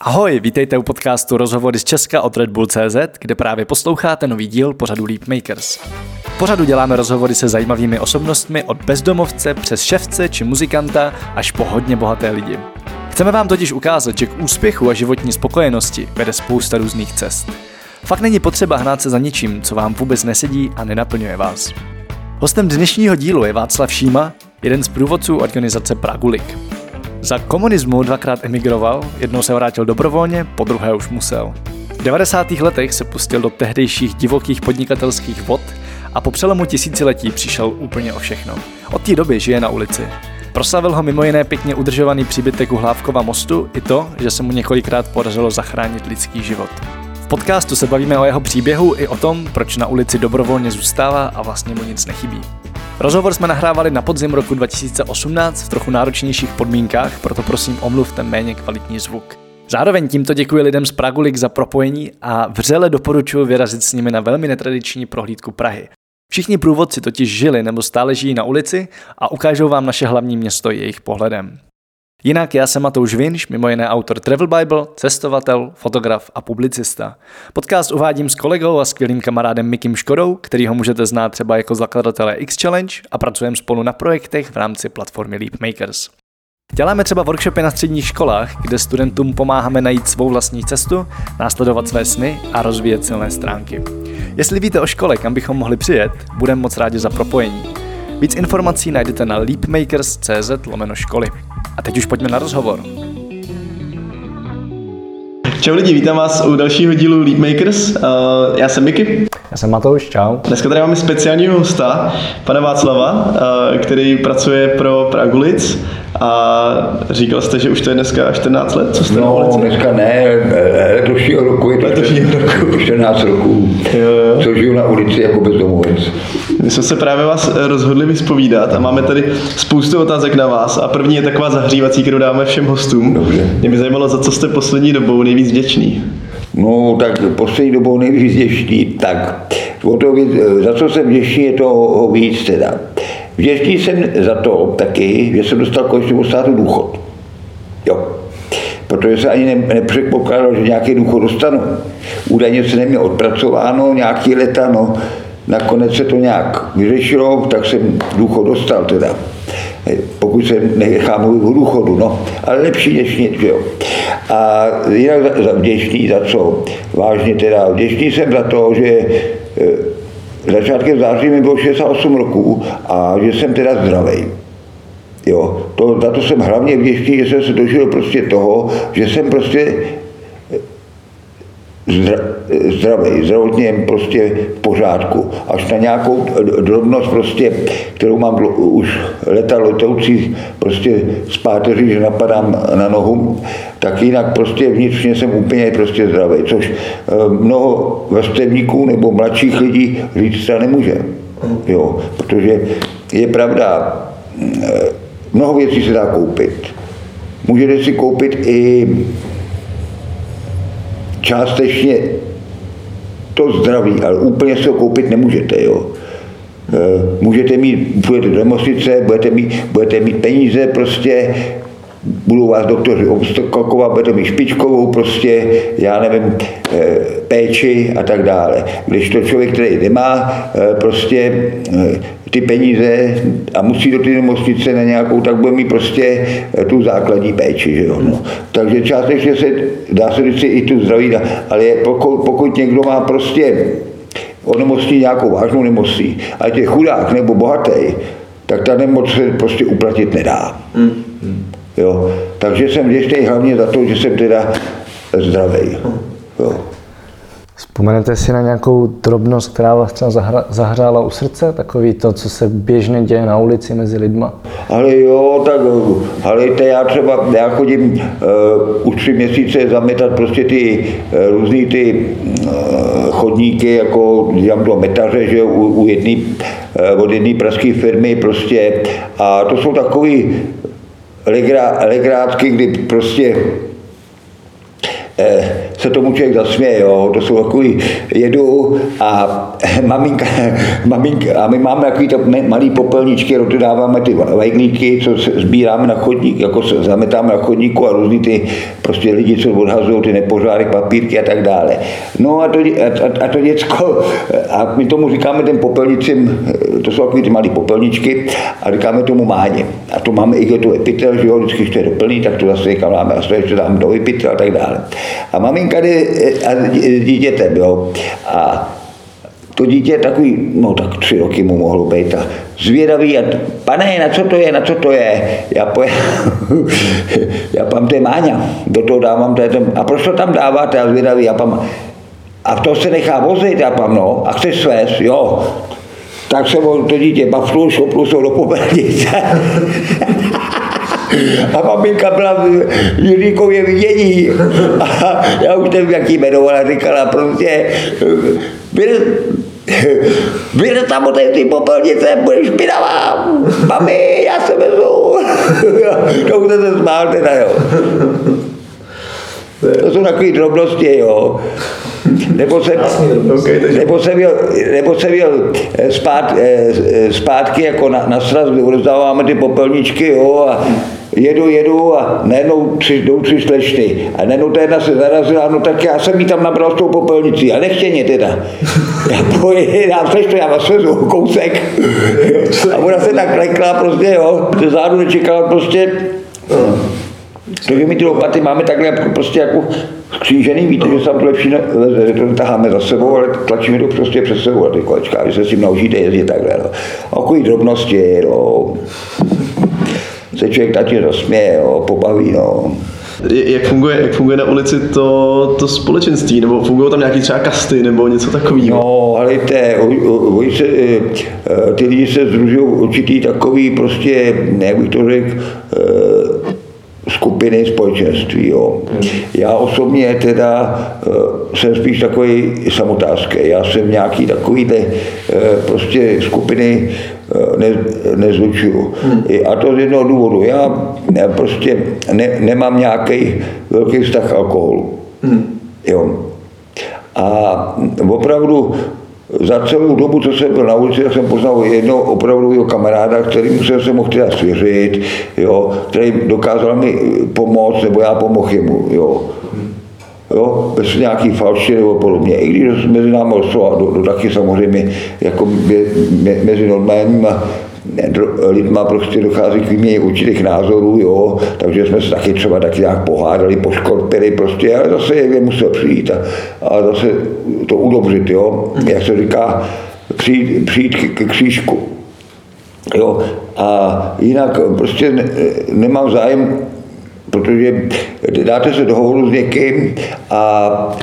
Ahoj, vítejte u podcastu Rozhovory z Česka od Red Bull CZ, kde právě posloucháte nový díl pořadu Leap Makers. V pořadu děláme rozhovory se zajímavými osobnostmi od bezdomovce přes ševce či muzikanta až po hodně bohaté lidi. Chceme vám totiž ukázat, že k úspěchu a životní spokojenosti vede spousta různých cest. Fakt není potřeba hnát se za ničím, co vám vůbec nesedí a nenaplňuje vás. Hostem dnešního dílu je Václav Šíma, jeden z průvodců organizace Pragulik. Za komunismu dvakrát emigroval, jednou se vrátil dobrovolně, po druhé už musel. V 90. letech se pustil do tehdejších divokých podnikatelských vod a po přelomu tisíciletí přišel úplně o všechno. Od té doby žije na ulici. Proslavil ho mimo jiné pěkně udržovaný příbytek u Hlávkova mostu i to, že se mu několikrát podařilo zachránit lidský život. V podcastu se bavíme o jeho příběhu i o tom, proč na ulici dobrovolně zůstává a vlastně mu nic nechybí. Rozhovor jsme nahrávali na podzim roku 2018 v trochu náročnějších podmínkách, proto prosím omluvte méně kvalitní zvuk. Zároveň tímto děkuji lidem z Pragulik za propojení a vřele doporučuji vyrazit s nimi na velmi netradiční prohlídku Prahy. Všichni průvodci totiž žili nebo stále žijí na ulici a ukážou vám naše hlavní město jejich pohledem. Jinak já jsem Matouš Vinš, mimo jiné autor Travel Bible, cestovatel, fotograf a publicista. Podcast uvádím s kolegou a skvělým kamarádem Mikim Škodou, který ho můžete znát třeba jako zakladatele X Challenge a pracujeme spolu na projektech v rámci platformy Leap Makers. Děláme třeba workshopy na středních školách, kde studentům pomáháme najít svou vlastní cestu, následovat své sny a rozvíjet silné stránky. Jestli víte o škole, kam bychom mohli přijet, budeme moc rádi za propojení. Víc informací najdete na leapmakers.cz lomeno školy. A teď už pojďme na rozhovor. Čau lidi, vítám vás u dalšího dílu Leap Makers. Uh, já jsem Miky. Já jsem Matouš, čau. Dneska tady máme speciálního hosta, pana Václava, uh, který pracuje pro Pragulic a říkal jste, že už to je dneska 14 let, co jste no, dneska ne, letošního roku je to Letošního roku. 14 roků, Jo, jo. co žiju na ulici jako bezdomovec. My jsme se právě vás eh, rozhodli vyspovídat a máme tady spoustu otázek na vás a první je taková zahřívací, kterou dáme všem hostům. Dobře. Mě by zajímalo, za co jste poslední dobou nejvíc vděčný. No, tak poslední dobou nejvíc vděčný, tak o to víc, za co jsem vděčný, je to víc teda. Vděčný jsem za to taky, že jsem dostal konečně od státu důchod. Jo. Protože se ani ne, nepředpokládal, že nějaký důchod dostanu. Údajně se neměl odpracováno nějaký leta, no. Nakonec se to nějak vyřešilo, tak jsem důchod dostal teda. Pokud se nechám mluvit o důchodu, no. Ale lepší než nic, jo. A jinak za, za vděčný za co? Vážně teda vděčný jsem za to, že eh, začátkem září mi bylo 68 roků a že jsem teda zdravý. Jo, to, za to jsem hlavně vděčný, že jsem se dožil prostě toho, že jsem prostě zdravý, zdravotně prostě v pořádku. Až na nějakou drobnost prostě, kterou mám už leta letoucí prostě z páteří, že napadám na nohu, tak jinak prostě vnitřně jsem úplně prostě zdravý, což eh, mnoho vrstevníků nebo mladších lidí říct třeba nemůže. Jo, protože je pravda, eh, mnoho věcí se dá koupit. Můžete si koupit i částečně to zdraví, ale úplně se ho koupit nemůžete. Jo. E, Můžete mít, půjdete do nemocnice, budete mít, budete mít peníze, prostě budou vás doktoři obstakovat, budete mít špičkovou, prostě, já nevím, e, péči a tak dále. Když to člověk, který nemá e, prostě ty peníze a musí do té nemocnice na nějakou, tak bude mít prostě tu základní péči. Že jo? No. Takže částečně se dá se říct i tu zdraví, ale pokud, pokud někdo má prostě onemocní nějakou vážnou nemocí, ať je chudák nebo bohatý, tak ta nemoc se prostě uplatit nedá. Jo. Takže jsem vděčný hlavně za to, že jsem teda zdravý. Jo. Vzpomenete si na nějakou drobnost, která vás třeba zahra, zahřála u srdce? Takový to, co se běžně děje na ulici mezi lidma? Ale jo, tak helejte, já třeba, já chodím uh, už tři měsíce zametat prostě ty uh, různý ty uh, chodníky, jako dělám to metaře, že u, u jedný, uh, od jedné pražské firmy prostě a to jsou takový legrátky, kdy prostě eh, se tomu člověk zasměje, jo. To jsou takový, jedu a maminka, maminka, a my máme takový to malý popelničky, to dáváme ty vajglíky, co sbíráme na chodník, jako zametáme na chodníku a různý ty prostě lidi, co odhazují ty nepořádky, papírky a tak dále. No a to, a, a to děcko, a my tomu říkáme ten popelnicím, to jsou takový ty malý popelničky, a říkáme tomu máně. A to máme i tu epitel, že jo, vždycky, když to je doplný, tak to zase někam a to ještě dám do epitel a tak dále. A maminka jde a s dítětem, jo. A to dítě je takový, no tak tři roky mu mohlo být a zvědavý a pane, na co to je, na co to je? Já, po, já pam, to je Máňa, do toho dávám, to je ten, a proč to tam dáváte, a zvědavý, já pam, a to se nechá vozit, já pam, no, a chceš svést, jo, tak se to dítě baflu, šoplu se do popelnice. A maminka byla v Jiříkově vidění. A já už nevím, jak jí jmenovala, říkala prostě, byl, byl tam od té popelnice, budeš špinavá. Mami, já se vezu. to už se smál teda, jo. To jsou takové drobnosti, jo. Nebo jsem, nebo jsem jel, nebo jsem jel eh, zpát, eh, eh, zpátky jako na, na sraz, kdy rozdáváme ty popelničky, jo, a jedu, jedu a najednou tři, jdou tři slečny. A najednou ta jedna se zarazila, no tak já jsem jí tam nabral s tou popelnicí, a nechtěně teda. Já pojedám to, já vás svezu kousek. A ona se tak lekla prostě, jo, ze zádu nečekala prostě. Takže my ty lopaty máme takhle prostě jako skřížený, víte, že se tam to lepší to taháme za sebou, ale tlačíme to prostě přes sebou a ty kolečka, vy se s tím naučíte jezdit takhle. No. Okolí drobnosti, no. Se člověk taky zasměje, no, pobaví, no. Jak funguje, jak funguje na ulici to, to společenství, nebo fungují tam nějaké třeba kasty, nebo něco takového? No, ale te, oni se, eh, ty lidi se združují určitý takový prostě, jak bych to řekl, eh, skupiny společenství. Jo. Já osobně teda uh, jsem spíš takový samotářský. Já jsem nějaký takový uh, prostě skupiny uh, ne, nezlučuju. Hmm. A to z jednoho důvodu. Já prostě ne, nemám nějaký velký vztah alkoholu. Hmm. Jo. A opravdu za celou dobu, co jsem byl na ulici, jsem poznal jednoho opravdového kamaráda, kterým jsem se mohl teda svěřit, jo, který dokázal mi pomoct, nebo já pomohl jemu. Jo. Jo, bez nějaký falši nebo podobně. I když mezi námi rostlo a do, do taky samozřejmě jako mě, mě, mezi normálníma lidma prostě dochází k výměně určitých názorů, jo, takže jsme se taky třeba taky nějak pohádali, poškorpili prostě, ale zase je musel přijít a, a zase to udobřit, jo, jak se říká, přijít, přijít k, k křížku. Jo, a jinak prostě ne, nemám zájem, protože dáte se dohovoru s někým a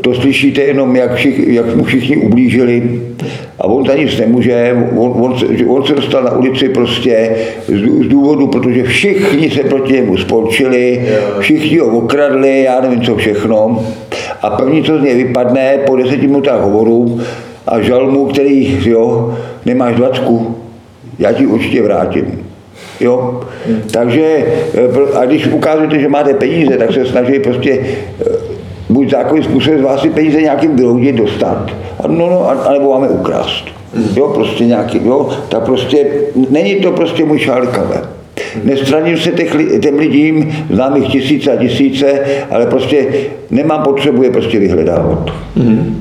to slyšíte jenom, jak, všich, jak mu všichni ublížili a on za nic nemůže, on, on, on se dostal na ulici prostě z, z důvodu, protože všichni se proti němu spolčili, všichni ho okradli, já nevím co všechno a první, co z něj vypadne po deseti minutách hovoru a žalmu, který, jo, nemáš dvacku, já ti určitě vrátím. Jo? Takže, eh, a když ukážete, že máte peníze, tak se snaží prostě zákonný způsobem z vás si peníze nějakým vyloudit, dostat, no, no, anebo máme ukrást. Jo, prostě nějaký, jo, tak prostě, není to prostě můj šálkavé. Nestraním se těch, těm lidím, znám jich tisíce a tisíce, ale prostě nemám potřebu je prostě vyhledávat. Mm-hmm.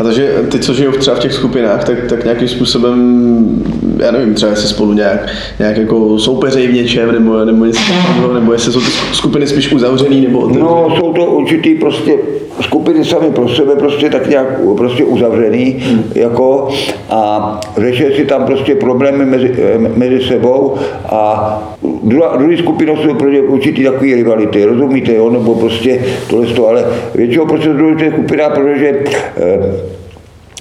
A takže ty, co žijou třeba v těch skupinách, tak, tak nějakým způsobem, já nevím, třeba jestli spolu nějak, nějak jako soupeřejí v něčem, nebo, nebo něco nebo jestli jsou ty skupiny spíš uzavřený, nebo otevřený. No, jsou to určitý prostě skupiny sami pro sebe prostě tak nějak prostě uzavřený, hmm. jako a řeší si tam prostě problémy mezi, mezi sebou a druhá, druhý skupinou jsou prostě určitý takový rivality, rozumíte, jo, nebo prostě tohle, ale většinou prostě druhý skupina, protože eh,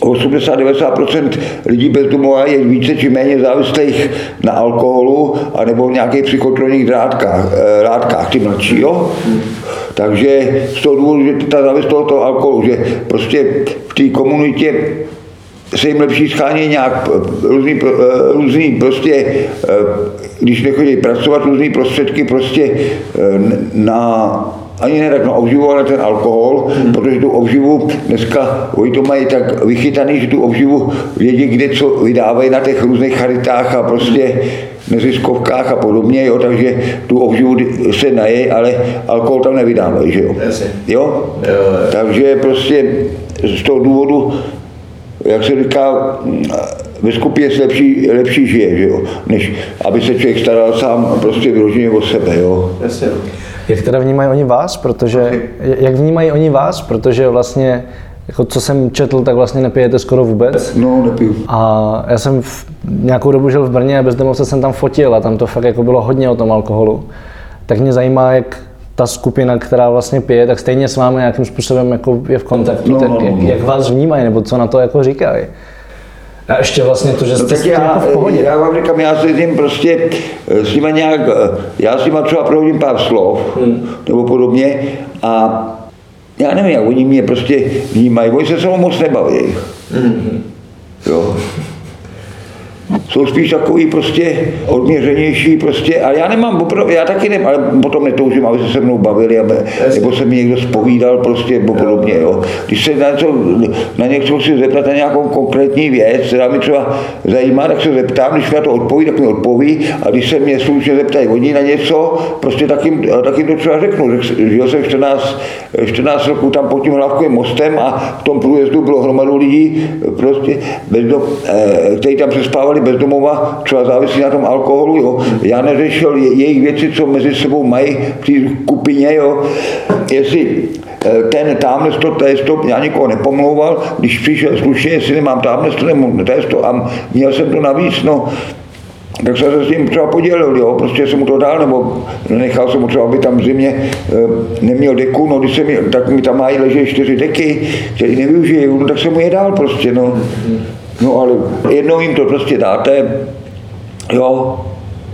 80-90% lidí bez domova je více či méně závislých na alkoholu a nebo nějakých psychotronních látkách, eh, látkách ty mladší, jo? Takže z toho důvodu, že ta závislost toho alkoholu, že prostě v té komunitě se jim lepší schání nějak eh, různý, eh, různý prostě, když nechodí pracovat, různý prostředky prostě na ani ne tak na obživu, ale ten alkohol, hmm. protože tu obživu dneska oni to mají tak vychytaný, že tu obživu vědí, kde co vydávají na těch různých charitách a prostě neziskovkách a podobně, jo, takže tu obživu se naje, ale alkohol tam nevydávají, že jo. Jo? Takže prostě z toho důvodu, jak se říká, ve skupině se lepší, lepší žije, že jo, než aby se člověk staral sám prostě vyloženě o sebe, jo. Jasně. Jak teda vnímají oni vás, protože, jak vnímají oni vás, protože vlastně jako co jsem četl, tak vlastně nepijete skoro vůbec. No, nepiju. A já jsem v nějakou dobu žil v Brně a bezdomovce jsem tam fotil a tam to fakt jako bylo hodně o tom alkoholu. Tak mě zajímá, jak ta skupina, která vlastně pije, tak stejně s vámi nějakým způsobem jako je v kontaktu. No, no, no, jak, jak vás vnímají, nebo co na to jako říkají? A ještě vlastně to, že jste no, tak já, jako v pohodě. Já vám říkám, já se s ním prostě eh, s nima nějak, eh, já s nima třeba prohodím pár slov, hmm. nebo podobně, a já nevím, jak oni mě prostě vnímají, oni se se moc nebaví. Hmm. Jo jsou spíš takový prostě odměřenější prostě, ale já nemám, opravdu, já taky nemám, ale potom netoužím, aby se se mnou bavili, aby, nebo se mi někdo spovídal prostě nebo podobně, jo. Když se na něco, na něco si zeptat na nějakou konkrétní věc, která mi třeba zajímá, tak se zeptám, když mi na to odpoví, tak mi odpoví, a když se mě slušně zeptají oni na něco, prostě tak jim, tak jim to třeba řeknu. Žil jsem 14, 14 roků tam pod tím hlavkovým mostem a v tom průjezdu bylo hromadu lidí, prostě, do, eh, kteří tam přespávali bez bezdomova, třeba závisí na tom alkoholu, jo. Já neřešil jejich věci, co mezi sebou mají v té skupině, jo. Jestli eh, ten tamhle to, to je to, já nikoho nepomlouval, když přišel slušně, jestli nemám tamhle to, nebo to je to, a měl jsem to navíc, no, tak jsem se s tím třeba podělil, jo, prostě jsem mu to dal, nebo nechal jsem mu třeba, aby tam v zimě e, neměl deku, no když jsem, tak mi tam mají ležet čtyři deky, které nevyužiju, no tak jsem mu je dal prostě, no. No ale jednou jim to prostě dáte, jo,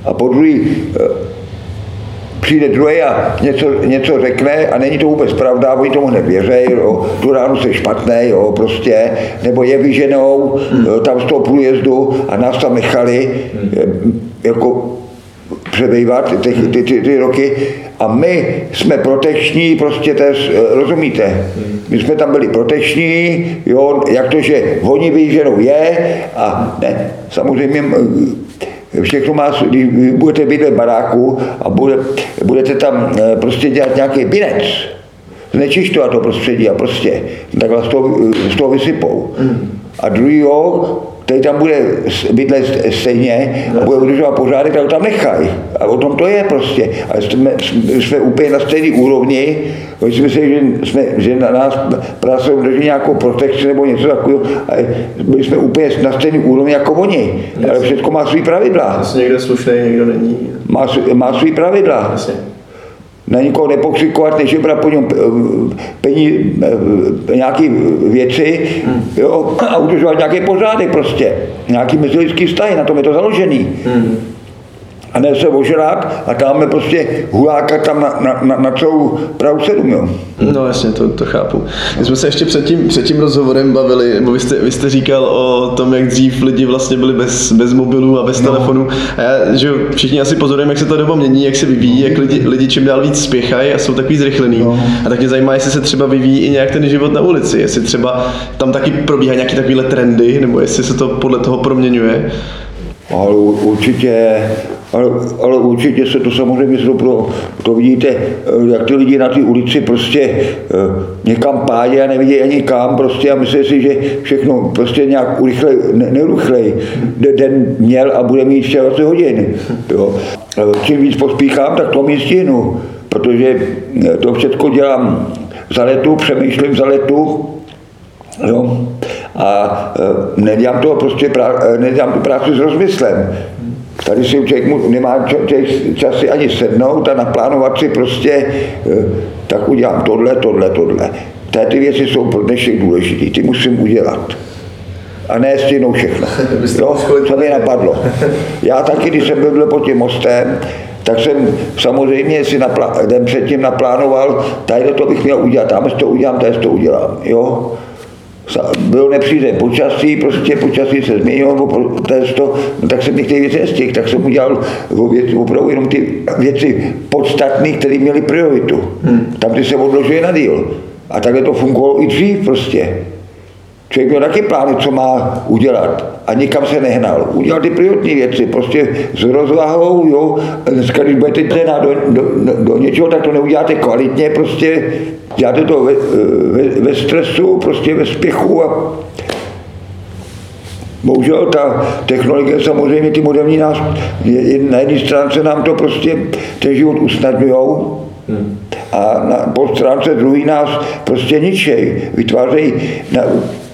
a po druhý eh, přijde druhý a něco, něco řekne a není to vůbec pravda, oni tomu nevěří, jo, tu ránu se špatné, jo, prostě, nebo je vyženou hmm. tam z toho průjezdu a nás tam nechali, hmm. jako přebývat ty, ty, ty, ty roky. A my jsme proteční, prostě tež, rozumíte, my jsme tam byli proteční, jo, jak to, že oni ví, že je a ne, samozřejmě všechno má, když budete bydlet v baráku a bude, budete tam eh, prostě dělat nějaký binec, znečišťovat to prostředí a prostě takhle z toho, z toho vysypou. A druhý který tam bude bydlet stejně a bude udržovat pořádek, tak ho tam nechají. A o tom to je prostě. A jsme, jsme úplně na stejné úrovni, oni si myslí, že, jsme, že na nás práce udrží nějakou protekci nebo něco takového, ale byli jsme úplně na stejné úrovni jako oni. Ale všechno má svý pravidla. Jasně, někde slušný, někdo není. Má, má svý pravidla. Jasně na nikoho nepokřikovat, než je po něm pení, eh, nějaký věci hmm. jo, a udržovat nějaký pořádek prostě, nějaký mezilidský vztahy, na tom je to založený. Hmm a ne se ožrát a dáme prostě huláka tam na, na, na, na celou Prahu 7. Jo. No jasně, to, to chápu. My jsme se ještě před tím, před tím rozhovorem bavili, nebo vy jste, vy jste říkal o tom, jak dřív lidi vlastně byli bez, bez mobilů a bez no. telefonu. A já, že všichni asi pozorujeme, jak se to doba mění, jak se vyvíjí, jak lidi, lidi čím dál víc spěchají a jsou takový zrychlený. No. A tak mě zajímá, jestli se třeba vyvíjí i nějak ten život na ulici, jestli třeba tam taky probíhá nějaký takovýhle trendy, nebo jestli se to podle toho proměňuje. Ale určitě ale, ale určitě se to samozřejmě pro, to vidíte, eh, jak ty lidi na té ulici prostě eh, někam pádí a nevidí ani kam prostě a myslí si, že všechno prostě nějak urychlej, ne, neurychlej. Den měl a bude mít 24 hodin. Jo. Čím víc pospíchám, tak to mi stihnu, protože eh, to všechno dělám za letu, přemýšlím za letu, Jo? A nedělám to prostě nedělám tu práci s rozmyslem. Tady si člověk nemá čas si ani sednout a naplánovat si prostě, eh, tak udělám tohle, tohle, tohle. Té ty věci jsou pro dnešek důležité, ty musím udělat. A ne stihnout všechno. Jo, to mi napadlo. Já taky, když jsem byl pod tím mostem, tak jsem samozřejmě si naplá- den předtím naplánoval, tady to bych měl udělat, tam to udělám, tady to udělám. Jo? Bylo nepřízeň počasí, prostě počasí se změnilo, to, no tak jsem některé věci nestihl, tak jsem udělal opravdu jenom ty věci podstatné, které měly prioritu. Hmm. Tam ty se odložuje na díl. A takhle to fungovalo i dřív prostě. Člověk měl taky plány, co má udělat a nikam se nehnal. Udělal ty prioritní věci, prostě s rozvahou, jo. Dneska, když budete do, do, do, do, něčeho, tak to neuděláte kvalitně, prostě děláte to ve, ve, ve stresu, prostě ve spěchu a Bohužel ta technologie, samozřejmě ty moderní nás, na jedné stránce nám to prostě ten život usnadňujou, hmm. a na, po stránce druhý nás prostě ničej, vytvářejí na,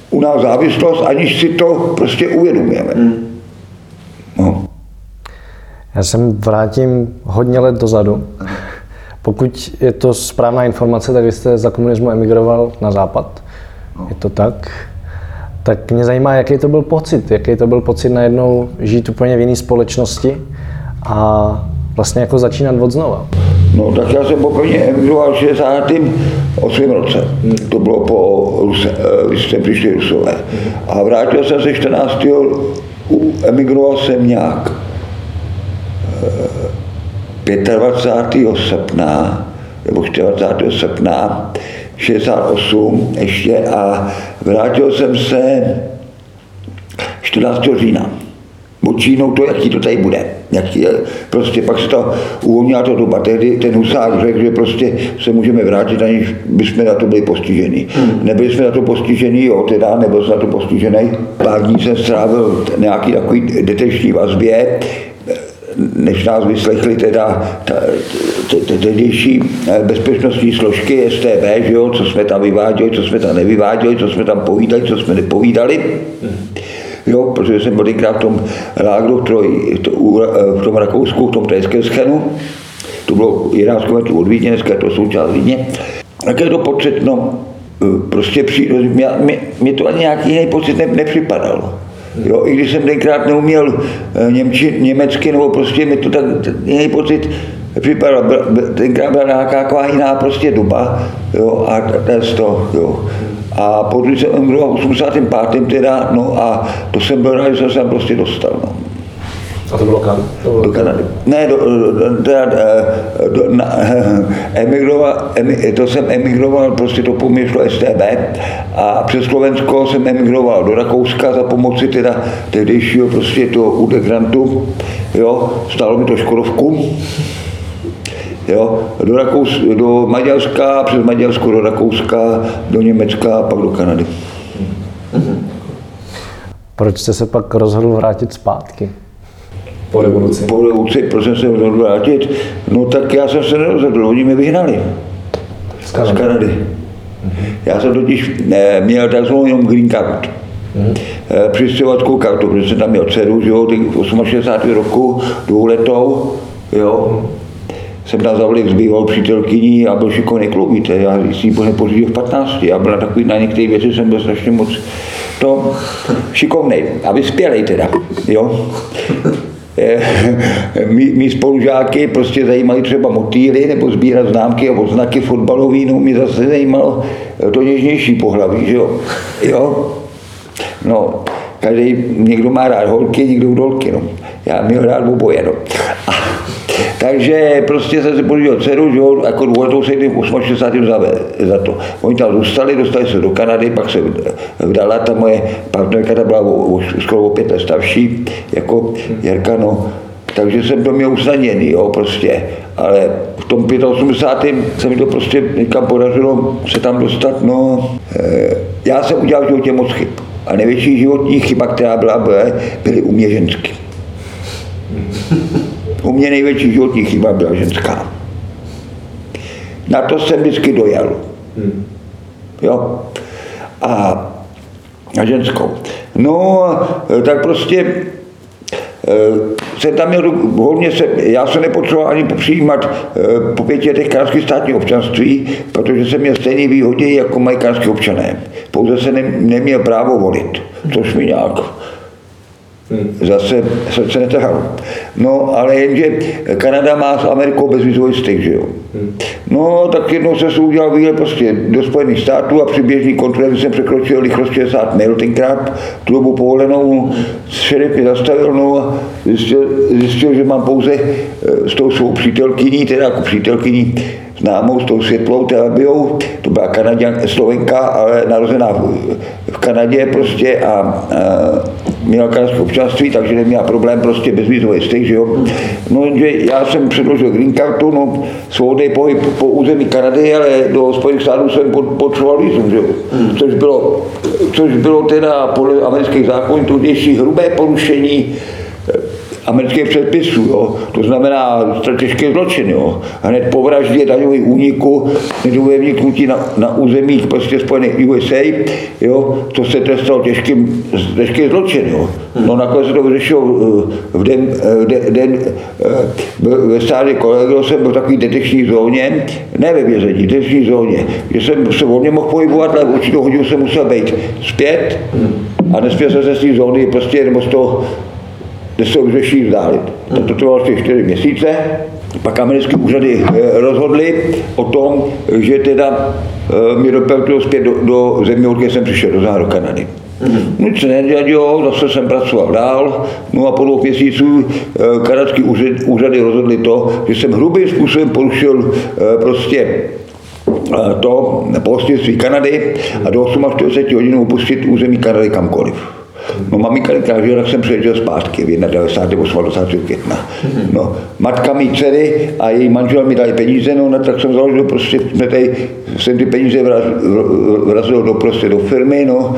u nás závislost, aniž si to prostě uvědomujeme. Hmm. No. Já jsem vrátím hodně let dozadu. Pokud je to správná informace, tak vy jste za komunismu emigroval na západ. No. Je to tak? Tak mě zajímá, jaký to byl pocit. Jaký to byl pocit najednou žít úplně v jiné společnosti a vlastně jako začínat od znova. No tak já jsem poprvé emigroval v 68. roce. To bylo po Ruse, eh, když jsme přišli Rusové. A vrátil jsem se 14. emigroval jsem nějak 25. Eh, srpna, nebo 24. srpna 68 ještě a vrátil jsem se 14. října počínou to, jaký to tady bude. Jaký je. Prostě pak se to uvolnila to doba. Tehdy ten husák řekl, že prostě se můžeme vrátit, aniž bychom na to byli postiženi. Hmm. Nebyli jsme na to postiženi, jo, teda nebyl jsem na to postižený. Pár dní jsem strávil nějaký takový deteční vazbě, než nás vyslechli teda tehdejší eh, bezpečnostní složky STB, že jo, co jsme tam vyváděli, co jsme tam nevyváděli, co jsme tam povídali, co jsme nepovídali. Jo, protože jsem byl v tom lágru to, v tom Rakousku, v tom schenu, to bylo 11 km od Vídně, dneska je to součást Vídně. Tak je to pocit, no, prostě přijde, mě, mě, mě to ani nějaký jiný pocit ne, nepřipadal. Jo, I když jsem tenkrát neuměl eh, němči, německy, nebo prostě mi to tak jiný pocit připadal. Tenkrát byla nějaká jiná prostě doba jo, a to, jo. A potom jsem emigroval v 85. teda, no a to jsem byl rád, že jsem se prostě dostal. No. A to bylo kam? To bylo do Kanady. Ne, do, teda, do, na, emigroval, emi, to jsem emigroval, prostě to po mě šlo STB a přes Slovensko jsem emigroval do Rakouska za pomoci teda tehdejšího prostě toho UD grantu, jo, stálo mi to Škodovku, Jo, do, Rakous, do Maďarska, přes Maďarsko do Rakouska, do Německa a pak do Kanady. Proč jste se pak rozhodl vrátit zpátky? Po revoluci? Po revoluci, proč jsem se rozhodl vrátit? No tak já jsem se nerozhodl, oni mě vyhnali. Z Kanady. Z Kanady. Mm-hmm. Já jsem totiž ne, měl takzvanou jenom green card. Mm-hmm. Přistěhovatkou kartu, protože jsem tam měl dceru, že jo, 68. roku, dvouletou, jo. Mm-hmm jsem tam zavlik s bývalou přítelkyní a byl šikovný kluk, víte, já si ji pořídil v 15, já byl na takový, na některé věci jsem byl strašně moc to šikovný a vyspělej teda, jo. Eh, mý, mý spolužáky prostě zajímaly třeba motýly nebo sbírat známky a znaky fotbalový, no mě zase zajímalo to něžnější pohlaví, že jo. jo? No, každý, někdo má rád holky, někdo dolky, no. Já měl rád oboje, no. A, takže prostě jsem si podíval dceru, že jo, jako dvouletou se jim 68. za, za to. Oni tam zůstali, dostali se do Kanady, pak se vdala, ta moje partnerka ta byla skoro o pět let starší, jako Jirka, no. Takže jsem to měl usnadněný, jo, prostě. Ale v tom 85. se mi to prostě někam podařilo se tam dostat, no. E, já jsem udělal v životě moc chyb. A největší životní chyba, která byla, byly, byly u mě ženský. U mě největší životní chyba byla ženská. Na to jsem vždycky dojel. Hmm. Jo. A na ženskou. No, tak prostě se tam měl hodně se, já se nepotřeboval ani přijímat po pěti letech kanadské státní občanství, protože jsem měl stejný výhodě jako mají kanadské občané. Pouze se ne, neměl právo volit, což mi nějak. Zase se netrhalo. No, ale jenže Kanada má s Amerikou bezvizový styk, že jo. Hmm. No, tak jednou se udělal výlet prostě do Spojených států a při běžný kontrole jsem překročil rychlost 60 mil tenkrát, tu dobu povolenou, šerif mě zastavil, no a zjistil, zjistil, že mám pouze eh, s tou svou přítelkyní, teda jako přítelkyní známou s tou světlou terapiou, to byla Kanaděn, Slovenka, ale narozená v, v Kanadě prostě a, a měla kanadské občanství, takže neměla problém prostě bezvízový styk, že jo. No jenže já jsem předložil green cardu, no svobodný pohyb po území Kanady, ale do Spojených států jsem potřeboval vízum, že jo. Což bylo, což bylo teda podle amerických zákonů tudíž hrubé porušení amerických předpisů. Jo. To znamená těžké zločin. Jo. Hned po vraždě daňových úniku, nedůvodně vniknutí na, na území prostě spojených USA, jo, to se trestalo těžkým, těžký zločin. Jo. No nakonec se to vyřešilo v den, v den, den ve stádě kolegy jsem byl v takové detekční zóně, ne ve vězení, detekční zóně, že jsem se volně mohl pohybovat, ale určitou hodinu jsem musel být zpět a nespěl jsem se z té zóny prostě nebo z toho kde se už řeší vzdálit. To trvalo asi čtyři měsíce. Pak americké úřady eh, rozhodly o tom, že teda eh, mě dopetují zpět do, do země, odkud jsem přišel, do záru Kanady. Mm-hmm. Nic se nedělalo, zase jsem pracoval dál, no a po dvou měsíců eh, kanadské úřady rozhodly to, že jsem hrubým způsobem porušil prostě to pohostinství Kanady a do 48 hodin opustit území Kanady kamkoliv. No maminka říkala, tak jsem přiježděl zpátky v 91. 28. května. No, matka mý dcery a její manžel mi dali peníze, no, no tak jsem založil prostě, jsme tady, jsem ty peníze vrazil do, prostě do firmy, no,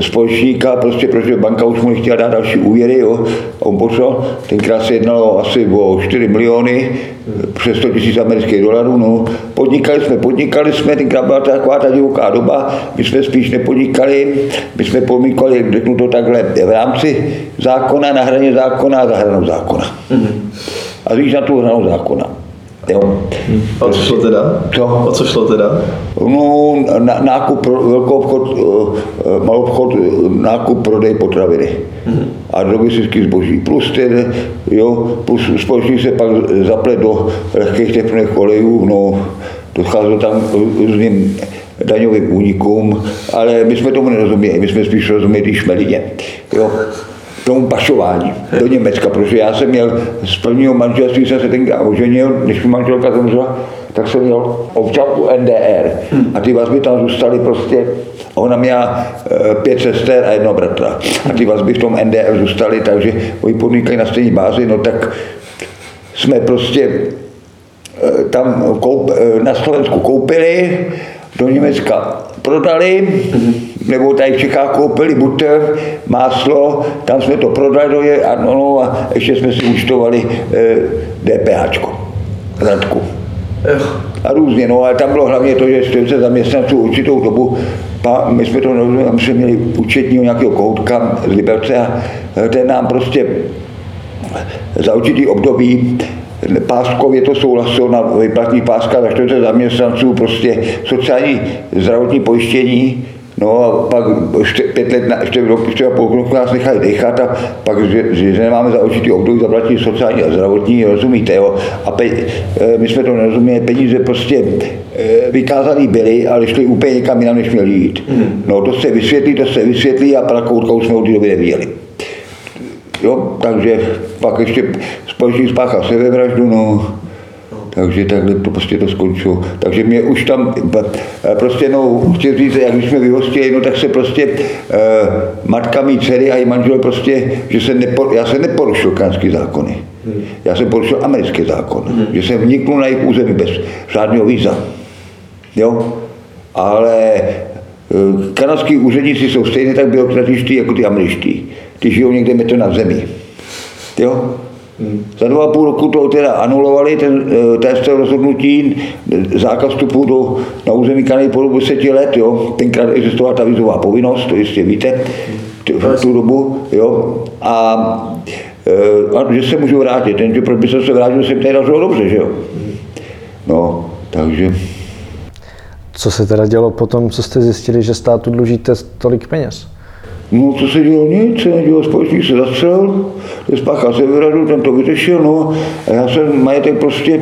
společníka, prostě protože banka už mu nechtěla dát další úvěry, jo, a on pošel, tenkrát se jednalo asi o 4 miliony, přes 100 tisíc amerických dolarů, no, podnikali jsme, podnikali jsme, tenkrát byla taková ta divoká doba, my jsme spíš nepodnikali, my jsme podnikali, řeknu to takhle, v rámci zákona, na hraně zákona a za hranou zákona. Mm-hmm. A víš na tu hranou zákona. Jo. A co šlo teda? Co? O co šlo teda? No, na, nákup, velkou obchod, eh, malou obchod, nákup, prodej potraviny. Mm-hmm. A logistický zboží. Plus ten, jo, plus společník se pak zaplet do lehkých teplných kolejů, no, docházelo tam různým daňovým únikům, ale my jsme tomu nerozuměli, my jsme spíš rozuměli šmelině. Jo tomu pašování do Německa, protože já jsem měl z prvního manželství, jsem se tenkrát oženil, když mi manželka zemřela, tak jsem měl občanku NDR a ty vazby tam zůstaly prostě, ona měla e, pět sester a jedno bratra. A ty vazby v tom NDR zůstaly, takže oni podnikali na stejné bázi, no tak jsme prostě e, tam koup, e, na Slovensku koupili, do Německa prodali, nebo tady v Čechách koupili butter, máslo, tam jsme to prodali do je, a, no, no, a ještě jsme si účtovali e, DPH, Radku. A různě, no ale tam bylo hlavně to, že 40 zaměstnanců určitou dobu, pa, my jsme to my jsme měli účetního nějakého koutka z Liberce a ten nám prostě za určitý období páskově to souhlasil na vyplatní páska za 40 zaměstnanců, prostě sociální zdravotní pojištění, No a pak ještě pět let, ještě rok, ještě a půl roku nás nechali dechat a pak, že, že nemáme za určitý období zaplatit sociální a zdravotní, rozumíte, jo. A pe, e, my jsme to nerozuměli, peníze prostě e, vykázaný byly, ale šli úplně někam jinam, než měli jít. Hmm. No to se vysvětlí, to se vysvětlí a prakoutka už jsme od té doby neviděli. Jo, takže pak ještě společník spáchal sebevraždu, no, takže takhle to prostě to skončilo. Takže mě už tam prostě no, chci říct, jak když jsme vyhostili, no tak se prostě eh, matka mý dcery a její manžel prostě, že se nepo, já jsem neporušil kanský zákony. Hmm. Já jsem porušil americký zákon, hmm. že jsem vniknul na jejich území bez žádného víza. Jo? Ale eh, kanadský úředníci jsou stejně tak byrokratičtí jako ty američtí. Ty žijou někde metr na zemi. Jo? Hmm. Za dva a půl roku to teda anulovali, ten eh, test rozhodnutí, zákaz vstupu do, na území Kanady po dobu deseti let, jo. tenkrát existovala ta vizová povinnost, to jistě víte, v tu dobu, jo. A, eh, a že se můžu vrátit, ten, proč by se vrátil, jsem tady rozhodl dobře, že jo. No, takže... Co se teda dělo potom, co jste zjistili, že státu dlužíte tolik peněz? No, co se dělo? Nic, se nedělo, společník se zastřelil, to spáchal sebevraždu, ten to vyřešil, no, a já jsem majetek prostě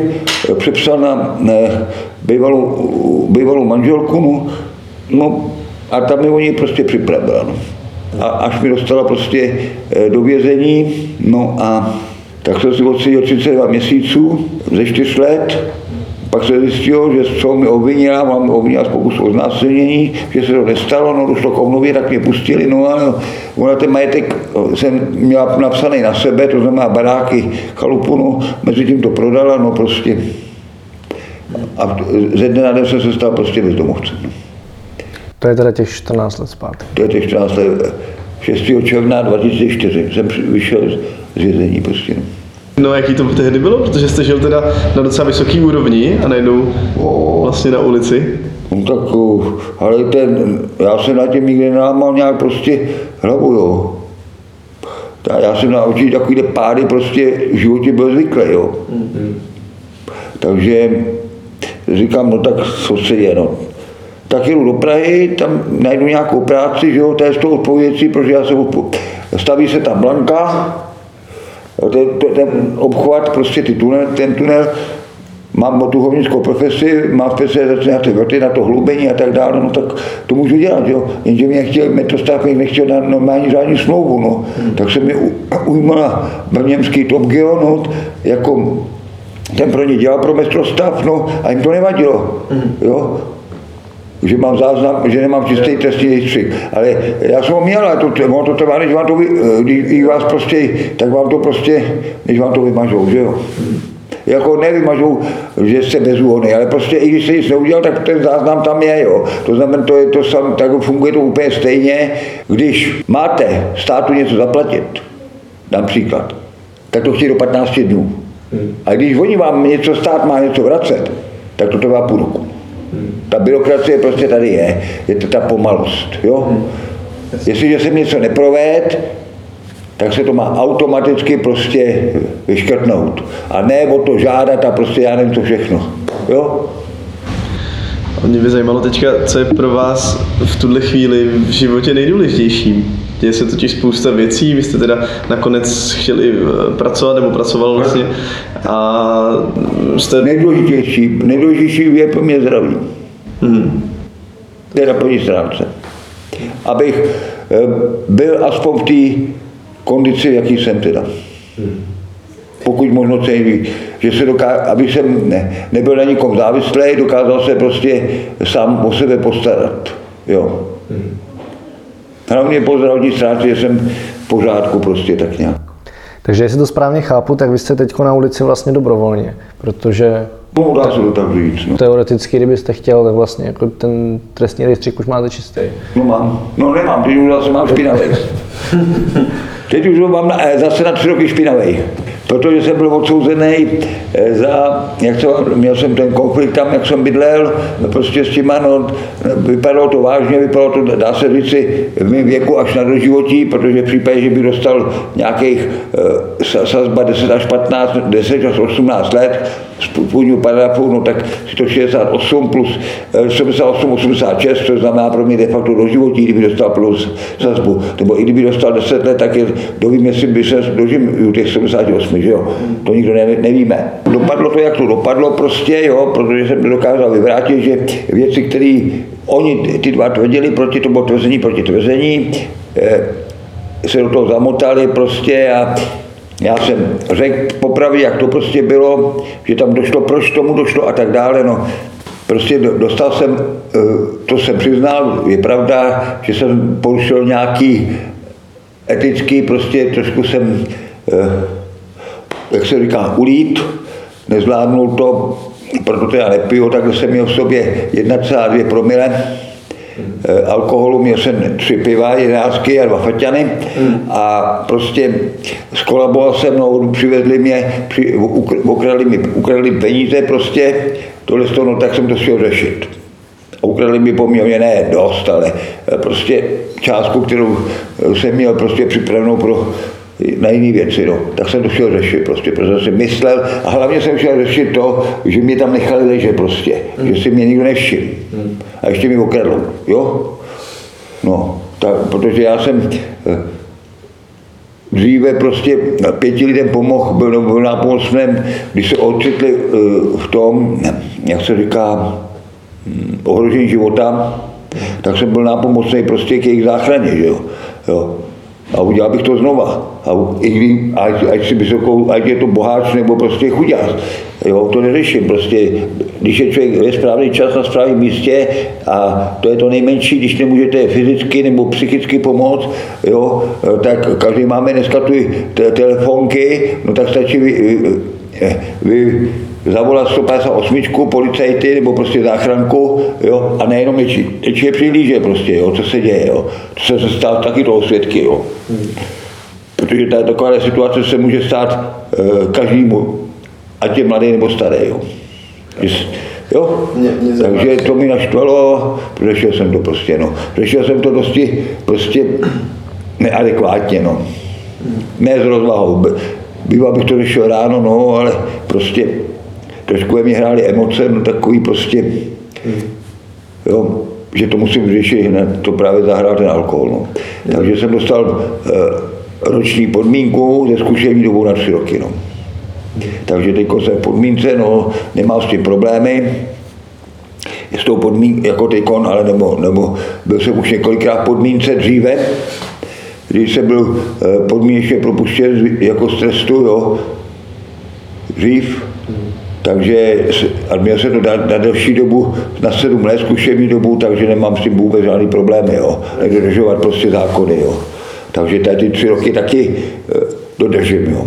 přepsal na ne, bývalou, bývalou manželku, no, no, a tam mi oni prostě připravila, no. A až mi dostala prostě eh, do vězení, no a tak jsem si odseděl 32 měsíců ze 4 let, pak se zjistilo, že co mi obvinila, mám obvinila z pokusu o znásilnění, že se to nestalo, no došlo k obnově, tak mě pustili, no a ona ten majetek jsem měla napsaný na sebe, to znamená baráky, chalupu, no, mezi tím to prodala, no prostě. A ze dne na den jsem se stal prostě bezdomovcem. To je teda těch 14 let zpátky. To je těch 14 let. 6. června 2004 jsem vyšel z vězení prostě. No. No jaký to tehdy bylo, protože jste žil teda na docela vysoký úrovni a najednou vlastně na ulici. No tak, ale ten, já jsem na tím nikdy nelámal nějak prostě hlavu, jo. Já jsem na určitě takovýhle pády prostě v životě byl zvyklý, jo. Mm-hmm. Takže říkám, no tak co se je, no. Tak jdu do Prahy, tam najdu nějakou práci, že jo, to je z toho odpovědcí, protože já jsem, staví se tam Blanka, ten, ten obchvat, prostě ty tunel, ten tunel, mám tu hovnickou profesi, mám specializaci na ty vrty, na to hlubení a tak dále, no tak to můžu dělat, jo. Jenže mě chtěl, metrostav mě nechtěl na normální řádní smlouvu, no. Hmm. Tak se mi ujmula němský Top Geo, no, jako ten pro ně dělal pro metrostav, no, a jim to nevadilo, hmm. jo že mám záznam, že nemám čistý trestní rejstřík. Ale já jsem ho měl, ale to, to, to trvá, než vám to, vy, když vás prostě, tak vám to prostě, než vám to vymažou, že jo. Jako nevymažou, že jste bezúhonný, ale prostě i když se nic neudělal, tak ten záznam tam je, jo. To znamená, to je to sam, tak funguje to úplně stejně, když máte státu něco zaplatit, dám příklad, tak to chtějí do 15 dnů. A když oni vám něco, stát má něco vracet, tak to trvá půl roku. Ta byrokracie prostě tady je, je to ta pomalost. Jo? Jestliže se něco neproved, tak se to má automaticky prostě vyškrtnout. A ne o to žádat a prostě já nevím co všechno. Jo? A mě by zajímalo teďka, co je pro vás v tuhle chvíli v životě nejdůležitější. Děje se totiž spousta věcí, vy jste teda nakonec chtěli eh, pracovat nebo pracoval vlastně a jste... Nejdůležitější, nejdůležitější je pro mě zdraví. Hmm. To je na první stránce. Abych eh, byl aspoň v té kondici, jaký jsem teda. Hmm. Pokud možno celý, že se dokáže, aby jsem ne, nebyl na nikom závislý, dokázal se prostě sám o sebe postarat. Jo. Hlavně po zdravotní stránce jsem v pořádku prostě tak nějak. Takže jestli to správně chápu, tak vy jste teď na ulici vlastně dobrovolně, protože No, dá se to tak říct. No. Teoreticky, kdybyste chtěl, tak vlastně jako ten trestní rejstřík už máte čistý. No mám. No nemám, teď už zase mám špinavý. teď už mám na, eh, zase na tři roky špinavý protože jsem byl odsouzený eh, za, jak to, měl jsem ten konflikt tam, jak jsem bydlel, prostě s těma, no, vypadalo to vážně, vypadalo to, dá se říci, v mém věku až na doživotí, protože v případě, že by dostal nějakých uh, sazba 10 až 15, 10 až 18 let, z původního paragrafu, no tak si to 68 plus 78, eh, 86, což znamená pro mě de facto do životí, kdyby dostal plus sazbu. Nebo i kdyby dostal 10 let, tak je, dovím, jestli by se dožil u těch 78, že jo. To nikdo ne, nevíme. Dopadlo to, jak to dopadlo prostě, jo, protože jsem dokázal vyvrátit, že věci, které oni, ty dva tvrdili proti, to bylo tvrzení proti tvrzení, eh, se do toho zamotali prostě a já jsem řekl popravdě, jak to prostě bylo, že tam došlo, proč tomu došlo a tak dále. No. Prostě dostal jsem, eh, to jsem přiznal, je pravda, že jsem porušil nějaký etický, prostě trošku jsem, eh, jak se říká, ulít, nezvládnul to, proto já nepiju, tak jsem měl v sobě 1,2 promile alkoholu, měl jsem tři piva, jedenáctky a dva faťany a prostě skolaboval se mnou, přivezli mě, při, ukradli mi, ukradli peníze prostě, tohle to, no, tak jsem to chtěl řešit. A ukradli mi poměrně ne dost, ale eh, prostě částku, kterou jsem měl prostě připravenou pro na jiné věci, no. tak jsem to chtěl řešit prostě, protože jsem myslel a hlavně jsem chtěl řešit to, že mě tam nechali ležet prostě, hmm. že si mě nikdo nevšiml a ještě mi okradl, jo. No, Tak, protože já jsem eh, dříve prostě pěti lidem pomohl, byl, byl nápomocném, když se ocitli eh, v tom, jak se říká, hm, ohrožení života, tak jsem byl nápomocný prostě k jejich záchraně, že jo. jo. A udělal bych to znova. A i ať, ať, si vysokou, ať je to boháč nebo prostě chudář. Jo, to neřeším. Prostě, když je člověk ve správný čas na správném místě a to je to nejmenší, když nemůžete fyzicky nebo psychicky pomoct, jo, tak každý máme dneska tu telefonky, no tak stačí vy, vy, vy zavolat 158 policajty nebo prostě záchranku, jo, a nejenom něčí. Teď je přihlíže prostě, jo, co se děje, jo. To se, se stát taky toho svědky, jo. Protože ta, taková situace se může stát e, každému, ať je mladý nebo starý, jo. Jo? Mě, mě Takže to mi naštvalo, řešil jsem to prostě, no. Řešil jsem to dosti prostě neadekvátně, no. Hmm. Ne s rozvahou. Býval bych to řešil ráno, no, ale prostě trošku mě hrály emoce, no takový prostě, jo, že to musím řešit hned, to právě zahrál ten alkohol. No. Takže jsem dostal e, roční podmínku ze zkušení dobou na tři roky. No. Takže teď jsem v podmínce, no, nemám s tím problémy, s tou podmínkou, jako teďkon, ale nebo, nebo byl jsem už několikrát v podmínce dříve, když jsem byl e, podmínečně propuštěn jako z trestu, jo, dřív, takže a měl se to na, na delší dobu, na sedm let zkušební dobu, takže nemám s tím vůbec žádný problémy, jo. Dodržovat prostě zákony, jo. Takže tady ty tři roky taky e, dodržím, jo.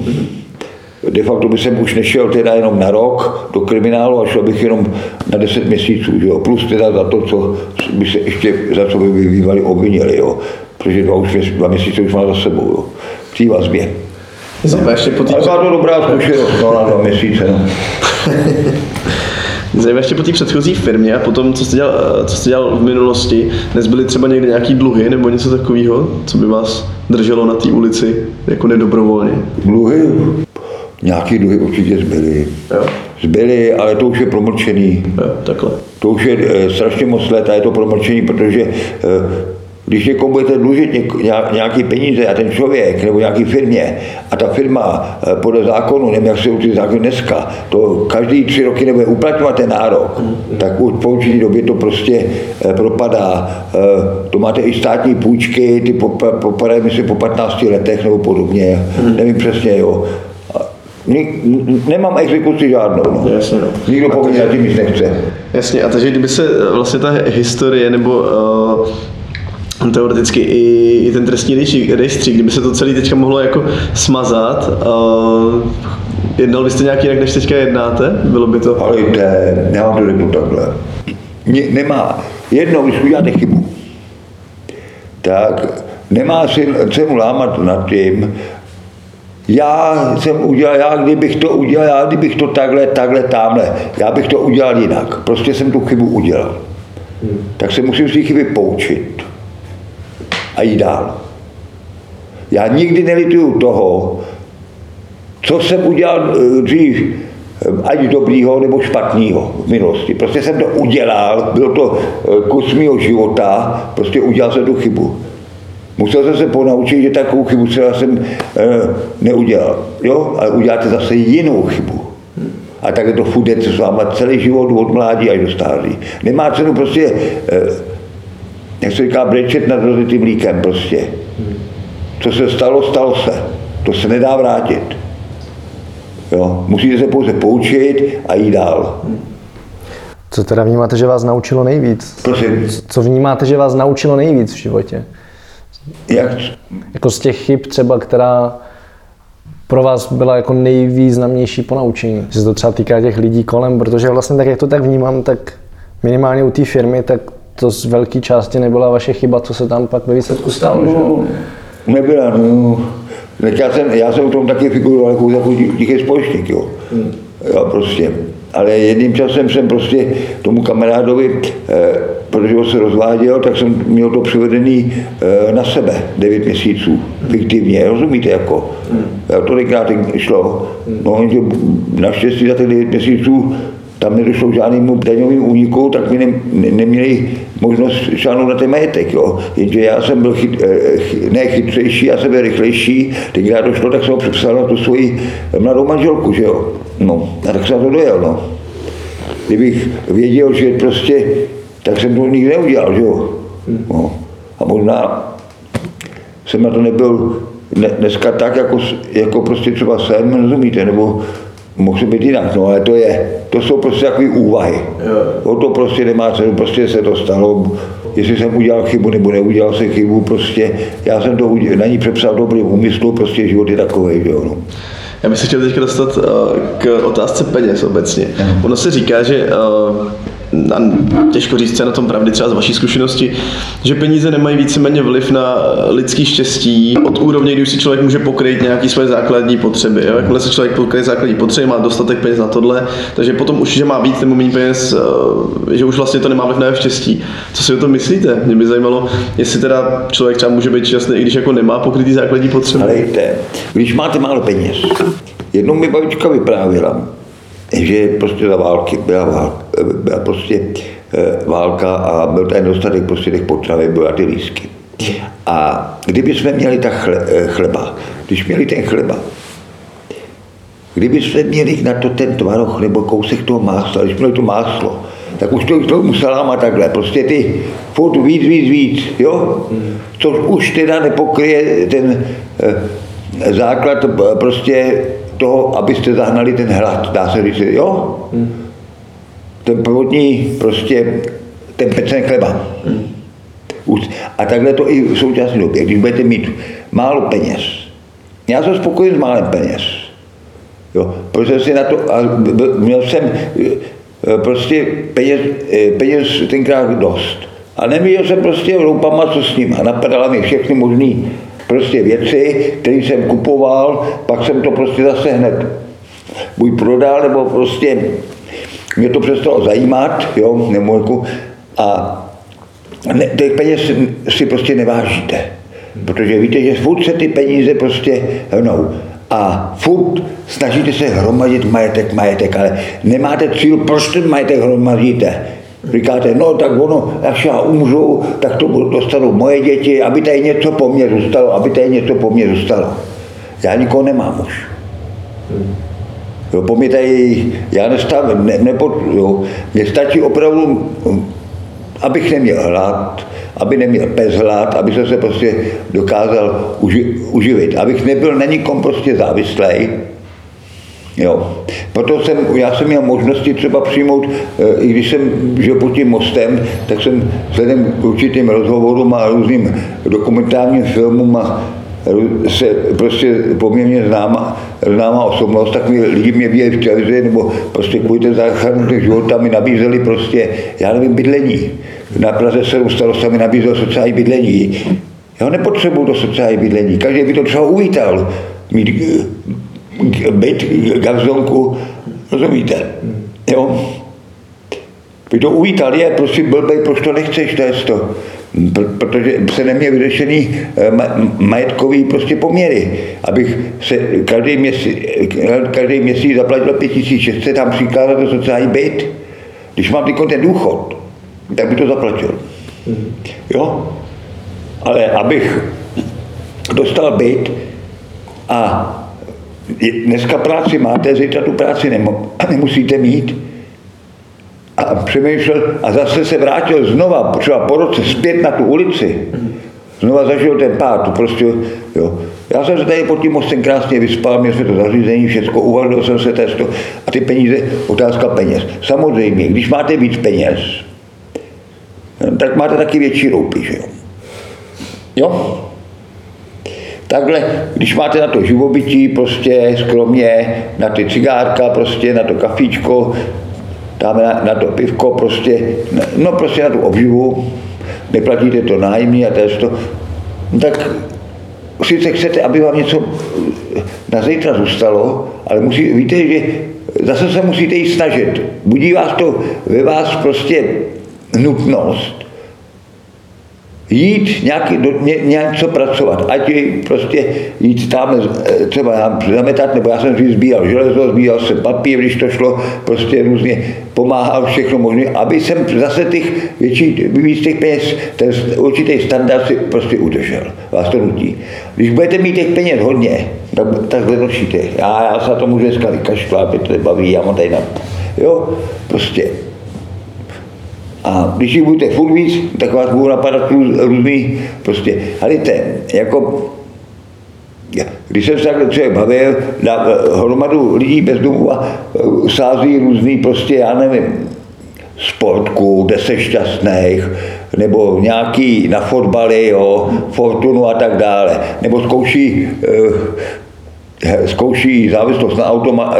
De facto by jsem už nešel teda jenom na rok do kriminálu a šel bych jenom na 10 měsíců, jo. Plus teda za to, co by se ještě, za co by bývali obvinili, jo. Protože dva, už, dva měsíce už mám za sebou, jo. V té vazbě. Zajímavé ještě po té... Ale dobrá zkušenost, no, na dva měsíce, no. Zajímavé ještě po té předchozí firmě a potom, co jste, dělal, co jste dělal v minulosti, nezbyly třeba někde nějaký dluhy nebo něco takového, co by vás drželo na té ulici jako nedobrovolně? Dluhy? Nějaký dluhy určitě zbyly. Jo. Zbyly, ale to už je promlčený. Jo, takhle. To už je e, strašně moc let a je to promlčený, protože e, když někomu budete dlužit nějaký peníze a ten člověk nebo nějaký firmě a ta firma eh, podle zákonu, nevím, jak se ty zákony dneska, to každý tři roky nebude uplatňovat ten nárok, tak už po určitý době to prostě eh, propadá. Eh, to máte i státní půjčky, ty popadají myslím po 15 letech nebo podobně, nevím přesně, jo. Nemám exekuci žádnou. No. Jasně, no. Nikdo po mně tím nic nechce. Jasně, a takže kdyby se vlastně ta historie nebo uh, teoreticky i, i ten trestní rejstřík, kdyby se to celé teďka mohlo jako smazat, uh, jednal byste nějak jinak, než teďka jednáte? Bylo by to? Ale jde, já vám to řeknu takhle. Nemá, jednou, když uděláte chybu, tak nemá cenu lámat nad tím, já jsem udělal, já kdybych to udělal, já kdybych to takhle, takhle, tamhle, já bych to udělal jinak. Prostě jsem tu chybu udělal. Hmm. Tak se musím z té chyby poučit a jít dál. Já nikdy nelituju toho, co jsem udělal eh, dřív, eh, ať dobrýho nebo špatného v minulosti. Prostě jsem to udělal, byl to eh, kus mého života, prostě udělal jsem tu chybu. Musel jsem se ponaučit, že takovou chybu třeba jsem e, neudělal. Jo? Ale uděláte zase jinou chybu. A tak je to furt s váma celý život od mládí až do stáří. Nemá cenu prostě e, jak se říká, brečet nad rozlitým mlíkem prostě. Co se stalo, stalo se. To se nedá vrátit. Jo? Musíte se pouze poučit a jít dál. Co teda vnímáte, že vás naučilo nejvíc? Prosím? Co vnímáte, že vás naučilo nejvíc v životě? Jak? Jako z těch chyb třeba, která pro vás byla jako nejvýznamnější ponaučení? Že se to třeba týká těch lidí kolem, protože vlastně tak, jak to tak vnímám, tak minimálně u té firmy, tak to z velké části nebyla vaše chyba, co se tam pak ve výsledku stalo, že? No, nebyla, no. Já jsem, já jsem v tom taky figuroval jako, jako tichý společník, jo. Hmm. jo. prostě. Ale jedním časem jsem prostě tomu kamarádovi, eh, protože ho se rozváděl, tak jsem měl to přivedený eh, na sebe, 9 měsíců, fiktivně, rozumíte, jako. Hmm. Já to tenkrát šlo. Hmm. No, naštěstí za těch 9 měsíců tam nedošlo k žádnému daňovému úniku, tak mi ne, ne, neměli možnost šáhnout na ten majetek, jo. Jenže já jsem byl chyt, eh, ne chytřejší, já jsem byl rychlejší, teď já došlo, tak jsem ho přepsal na tu svoji mladou manželku, že jo. No, a tak jsem to dojel, no. Kdybych věděl, že prostě, tak jsem to nikdy neudělal, že jo. No. A možná jsem na to nebyl dneska tak, jako, jako prostě třeba jsem, rozumíte, nebo mohl se být jinak, no ale to je, to jsou prostě takové úvahy. O to prostě nemá cenu, prostě se to stalo, jestli jsem udělal chybu nebo neudělal se chybu, prostě já jsem to na ní přepsal dobrý úmysl, prostě život je takový, jo, no. Já bych se chtěl teď dostat uh, k otázce peněz obecně. Ono se říká, že uh, a těžko říct se na tom pravdy třeba z vaší zkušenosti, že peníze nemají víceméně vliv na lidský štěstí od úrovně, kdy už si člověk může pokryt nějaké své základní potřeby. Jo? Jakmile se člověk pokryje základní potřeby, má dostatek peněz na tohle, takže potom už, že má víc nebo méně peněz, eh, že už vlastně to nemá vliv na jeho štěstí. Co si o tom myslíte? Mě by zajímalo, jestli teda člověk třeba může být šťastný, i když jako nemá pokrytý základní potřeby. Ale když máte málo peněz, jednou mi babička vyprávěla, že prostě za války byla, válka, byla prostě eh, válka a byl ten dostatek prostě těch potravy, byla ty lísky. A kdyby jsme měli ta chle, eh, chleba, když měli ten chleba, kdyby jsme měli na to ten tvaroh nebo kousek toho másla, když měli to máslo, tak už to k tomu saláma takhle, prostě ty furt víc, víc, víc, jo? Což už teda nepokryje ten eh, základ prostě toho, abyste zahnali ten hlad, dá se říct, jo? Hmm. Ten původní prostě, ten pecený chleba. A takhle to i v současné době, když budete mít málo peněz. Já jsem spokojen s málem peněz. Jo, protože si na to, a měl jsem e, prostě peněz, e, peněz tenkrát dost. A neměl jsem prostě roupama, co s ním. A napadala mi všechny možné prostě věci, které jsem kupoval, pak jsem to prostě zase hned buď prodal, nebo prostě mě to přestalo zajímat, jo, nebo jako, a ne, těch peněz si prostě nevážíte. Protože víte, že furt se ty peníze prostě hnou. A furt snažíte se hromadit majetek, majetek, ale nemáte cíl, proč ten majetek hromadíte. Říkáte, no tak ono, až já umřu, tak to dostanou moje děti, aby tady něco po mně zůstalo, aby tady něco po mně zůstalo. Já nikoho nemám už. Jo, po mě tady, já nestávám, ne, nepo, jo, mě stačí opravdu, abych neměl hlad, aby neměl pes hlad, aby se se prostě dokázal uži, uživit, abych nebyl na nikom prostě závislý, Jo. Proto jsem, já jsem měl možnosti třeba přijmout, eh, i když jsem žil pod tím mostem, tak jsem vzhledem k určitým rozhovorům a různým dokumentárním filmům a se prostě poměrně známá, známá osobnost, tak mi lidi mě viděli v televizi, nebo prostě kvůli té záchranu života mi nabízeli prostě, já nevím, bydlení. Na Praze 7 starosta mi nabízel sociální bydlení. Já nepotřebuju do sociální bydlení, každý by to třeba uvítal. Mít byt, garzonku, rozumíte? Jo? By to uvítal, je, prostě blbej, proč to nechceš, to je to. Protože se neměl vyřešený eh, majetkový prostě poměry, abych se každý měsíc, každý měsíc zaplatil 5600 tam přikázat do sociální byt. Když mám teď ten důchod, tak by to zaplatil. Jo? Ale abych dostal byt a dneska práci máte, zítra tu práci nemusíte mít. A přemýšlel a zase se vrátil znova, třeba po roce zpět na tu ulici. Znova zažil ten pád, prostě, jo. Já jsem se tady pod tím mostem krásně vyspal, měl jsme to zařízení, všechno, uvažil jsem se testo a ty peníze, otázka peněz. Samozřejmě, když máte víc peněz, tak máte taky větší roupy, že jo. Jo? Takhle, když máte na to živobytí, prostě skromně, na ty cigárka, prostě na to kafíčko, dáme na, na to pivko, prostě, no prostě na tu obživu, neplatíte to nájmy a to, tak sice chcete, aby vám něco na zítra zůstalo, ale musí, víte, že zase se musíte jít snažit. Budí vás to ve vás prostě nutnost, jít nějaký, do, ně, něco pracovat, ať je prostě jít tam eh, třeba já zametat, nebo já jsem si sbíral železo, sbíral jsem papír, když to šlo, prostě různě pomáhal všechno možné, aby jsem zase těch větší, víc těch peněz, ten určitý standard si prostě udržel. Vás to nutí. Když budete mít těch peněz hodně, tak, tak zlepšíte. Já, já se na to můžu dneska vykašlat, mě to baví, já mám tady na... Jo, prostě a když jich budete furt víc, tak vás budou napadat různý, prostě, helejte, jako když jsem se takhle člověk bavil, na hromadu lidí bez domu a e, sází různý prostě, já nevím, sportku, deset šťastných, nebo nějaký na fotbaly, jo, fortunu a tak dále, nebo zkouší eh, zkouší závislost na automa,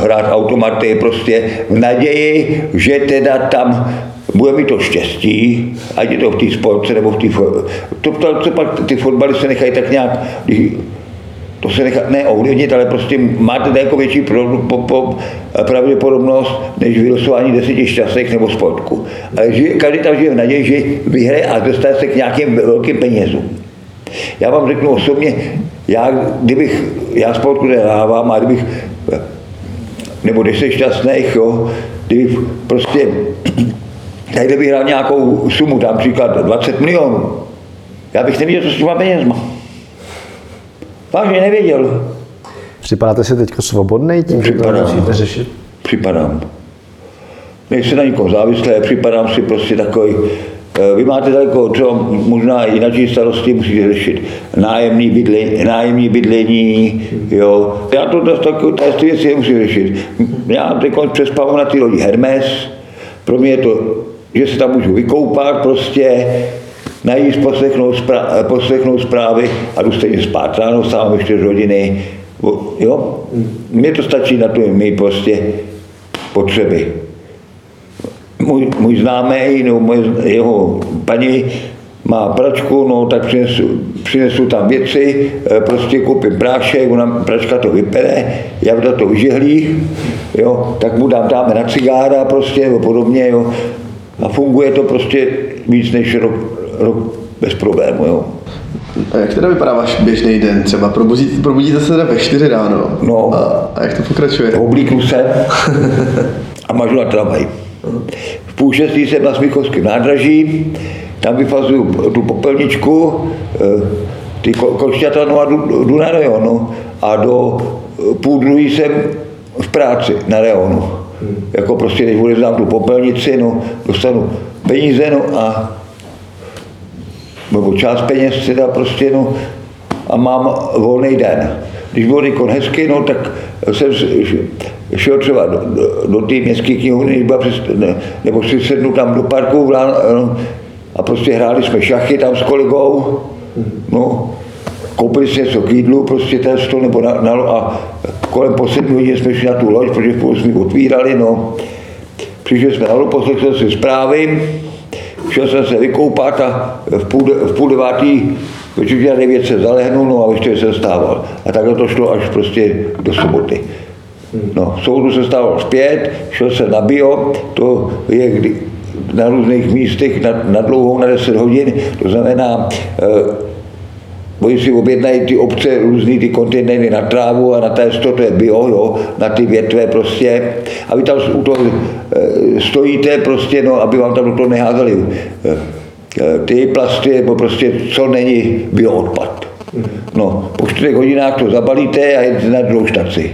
hrát automaty prostě v naději, že teda tam bude mi to štěstí, ať je to v té sportce nebo v té to, to, to, pak ty fotbaly se nechají tak nějak, to se nechá ne ovlivnit, ale prostě máte daleko větší pro, po, po, pravděpodobnost než vylosování deseti šťastných nebo sportku. Ale každý tam žije v naději, že vyhraje a dostane se k nějakým velkým penězům. Já vám řeknu osobně, já, kdybych, já sportku nehrávám a kdybych, nebo když jsi šťastných, jo, kdybych prostě tak kdybych hrál nějakou sumu, tam příklad 20 milionů, já bych nevěděl, co s těma penězma. Vážně nevěděl. Připadáte si teď svobodný tím, že to musíte řešit? Připadám. Nejsem na nikoho závislý, připadám si prostě takový, eh, vy máte daleko, co možná jinak starosti musíte řešit. Nájemní bydlení, nájemní bydlení jo. Já to, to, to ty věci musím řešit. Já teď přespávám na ty lodi Hermes, pro mě je to že se tam můžu vykoupat prostě, najíst, poslechnout, zpra- poslechnout zprávy a jdu stejně spát. Ráno sám ještě hodiny. Jo? Mně to stačí na to mý prostě potřeby. Můj, můj známý, nebo můj, jeho paní má pračku, no tak přinesu, přinesu tam věci, eh, prostě koupím prášek, ona pračka to vypere, já to vyžehlí, jo, tak mu dám, dáme na cigára prostě, podobně, jo, a funguje to prostě víc než rok, rok bez problému. Jo. A jak teda vypadá váš běžný den? Třeba probudíte, probudíte se teda ve 4 ráno. No. A, a jak to pokračuje? Oblíknu se a mažu na tramvaj. V půl šestý jsem na Smíchovském nádraží, tam vyfazuju tu popelničku, eh, ty košťata, no a jdu, jdu na reonu. A do půl druhý jsem v práci na reonu. Hmm. Jako prostě, když odevzdám tu popelnici, no, dostanu peníze, no a nebo část peněz teda prostě, no, a mám volný den. Když byl Nikon hezký, no, tak jsem šel třeba do, do, do té městské knihovny, ne, nebo si sednu tam do parku no, a prostě hráli jsme šachy tam s kolegou, no, koupili si něco k jídlu, prostě ten stůl nebo na, na, a kolem po sedmi hodin jsme šli na tu loď, protože v půl jsme otvírali, no. Přišli jsme na loď, poslechl si zprávy, šel jsem se vykoupat a v půl, v půl devátý večer devět se zalehnul, no a ještě jsem stával. A takhle to šlo až prostě do soboty. No, v soudu se stával zpět, šel se na bio, to je kdy, na různých místech na, na dlouhou, na 10 hodin, to znamená, e, Oni si objednají ty obce různý ty kontejnery na trávu a na té to je bio, jo, na ty větve prostě. A vy tam u toho e, stojíte prostě, no, aby vám tam do toho neházeli e, e, ty plasty, nebo prostě co není bioodpad. No, po čtyřech hodinách to zabalíte a jdete na druhou štaci.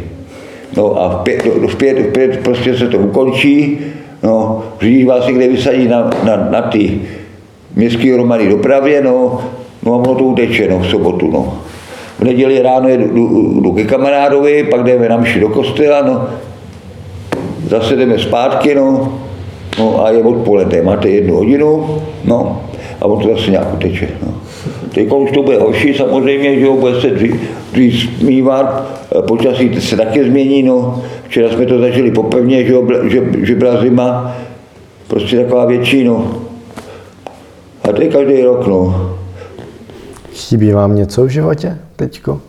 No a v pět, v pět, v pět prostě se to ukončí, no, řidič vás někde vysadí na, na, na ty městské hromady dopravě, no, No a ono to uteče no, v sobotu. No. V neděli ráno jdu, jdu, jdu ke kamarádovi, pak jdeme na mši do kostela, no. zase jdeme zpátky, no. no a je odpoledne, máte jednu hodinu, no, a on to zase nějak uteče. No. Teď už to bude horší samozřejmě, že jo, bude se dřív, dřív smívat, počasí se taky změní, no. Včera jsme to zažili popevně, že, jo, že, že byla zima, prostě taková větší, no. A to je každý rok, no. Chybí vám něco v životě teďko?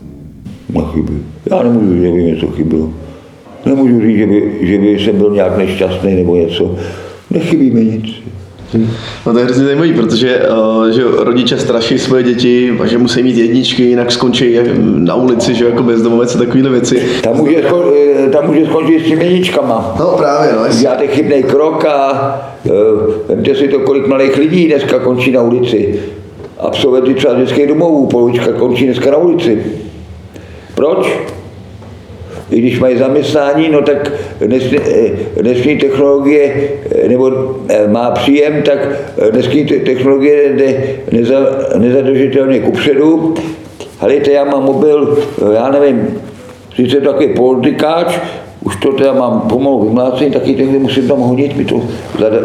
Nechybí. Já nemůžu říct, že by něco chybilo. Nemůžu říct, že by, že by jsem byl nějak nešťastný nebo něco. Nechybí mi nic. No to je hrozně zajímavý, protože uh, že rodiče straší svoje děti, že musí mít jedničky, jinak skončí na ulici, že jako bezdomovec a takovéhle věci. Tam může, sko- eh, tam může skončit s těmi jedničkama. No právě, no. Děláte chybný krok a uh, vemte si to, kolik malých lidí dneska končí na ulici. Absolventy třeba dětských domovů, polovička končí dneska na ulici. Proč? i když mají zaměstnání, no tak dnešní, dnešní technologie, nebo má příjem, tak dnešní technologie jde neza, nezadržitelně kupředu. Helejte, já mám mobil, já nevím, sice takový politikáč, to teda mám pomalu vymlácený, taky tehdy musím tam honit, mi to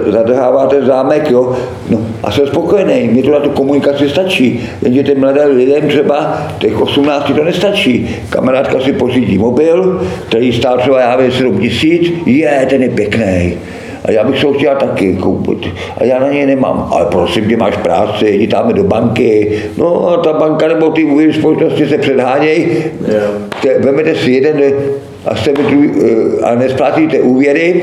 zadrhává ten zámek, jo. No a jsem spokojený, mě to na tu komunikaci stačí, jenže těm mladým lidem třeba těch 18 to nestačí. Kamarádka si pořídí mobil, který stál třeba já vím 7 tisíc, je, ten je pěkný. A já bych se ho chtěl taky koupit. A já na něj nemám. Ale prosím tě, máš práci, jdi tam do banky. No a ta banka nebo ty úvěry společnosti se předhánějí. Yeah. Vemete si jeden a, jste v, a nesplátíte úvěry,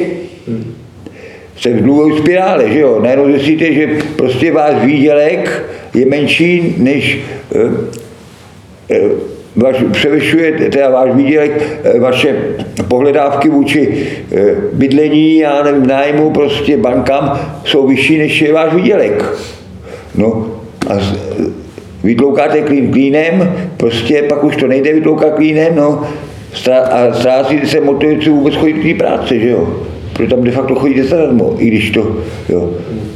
jste v dluhové spirále, že jo? Najednou zjistíte, že prostě váš výdělek je menší než e, e, vaš, převyšuje teda váš výdělek, vaše pohledávky vůči bydlení, a nájmu, prostě bankám jsou vyšší než je váš výdělek. No a vytloukáte klín klínem, prostě pak už to nejde vytloukat klínem, no a ztrácí se motivace vůbec chodit k té práci, že jo? Protože tam de facto chodíte zadarmo, i když to, jo.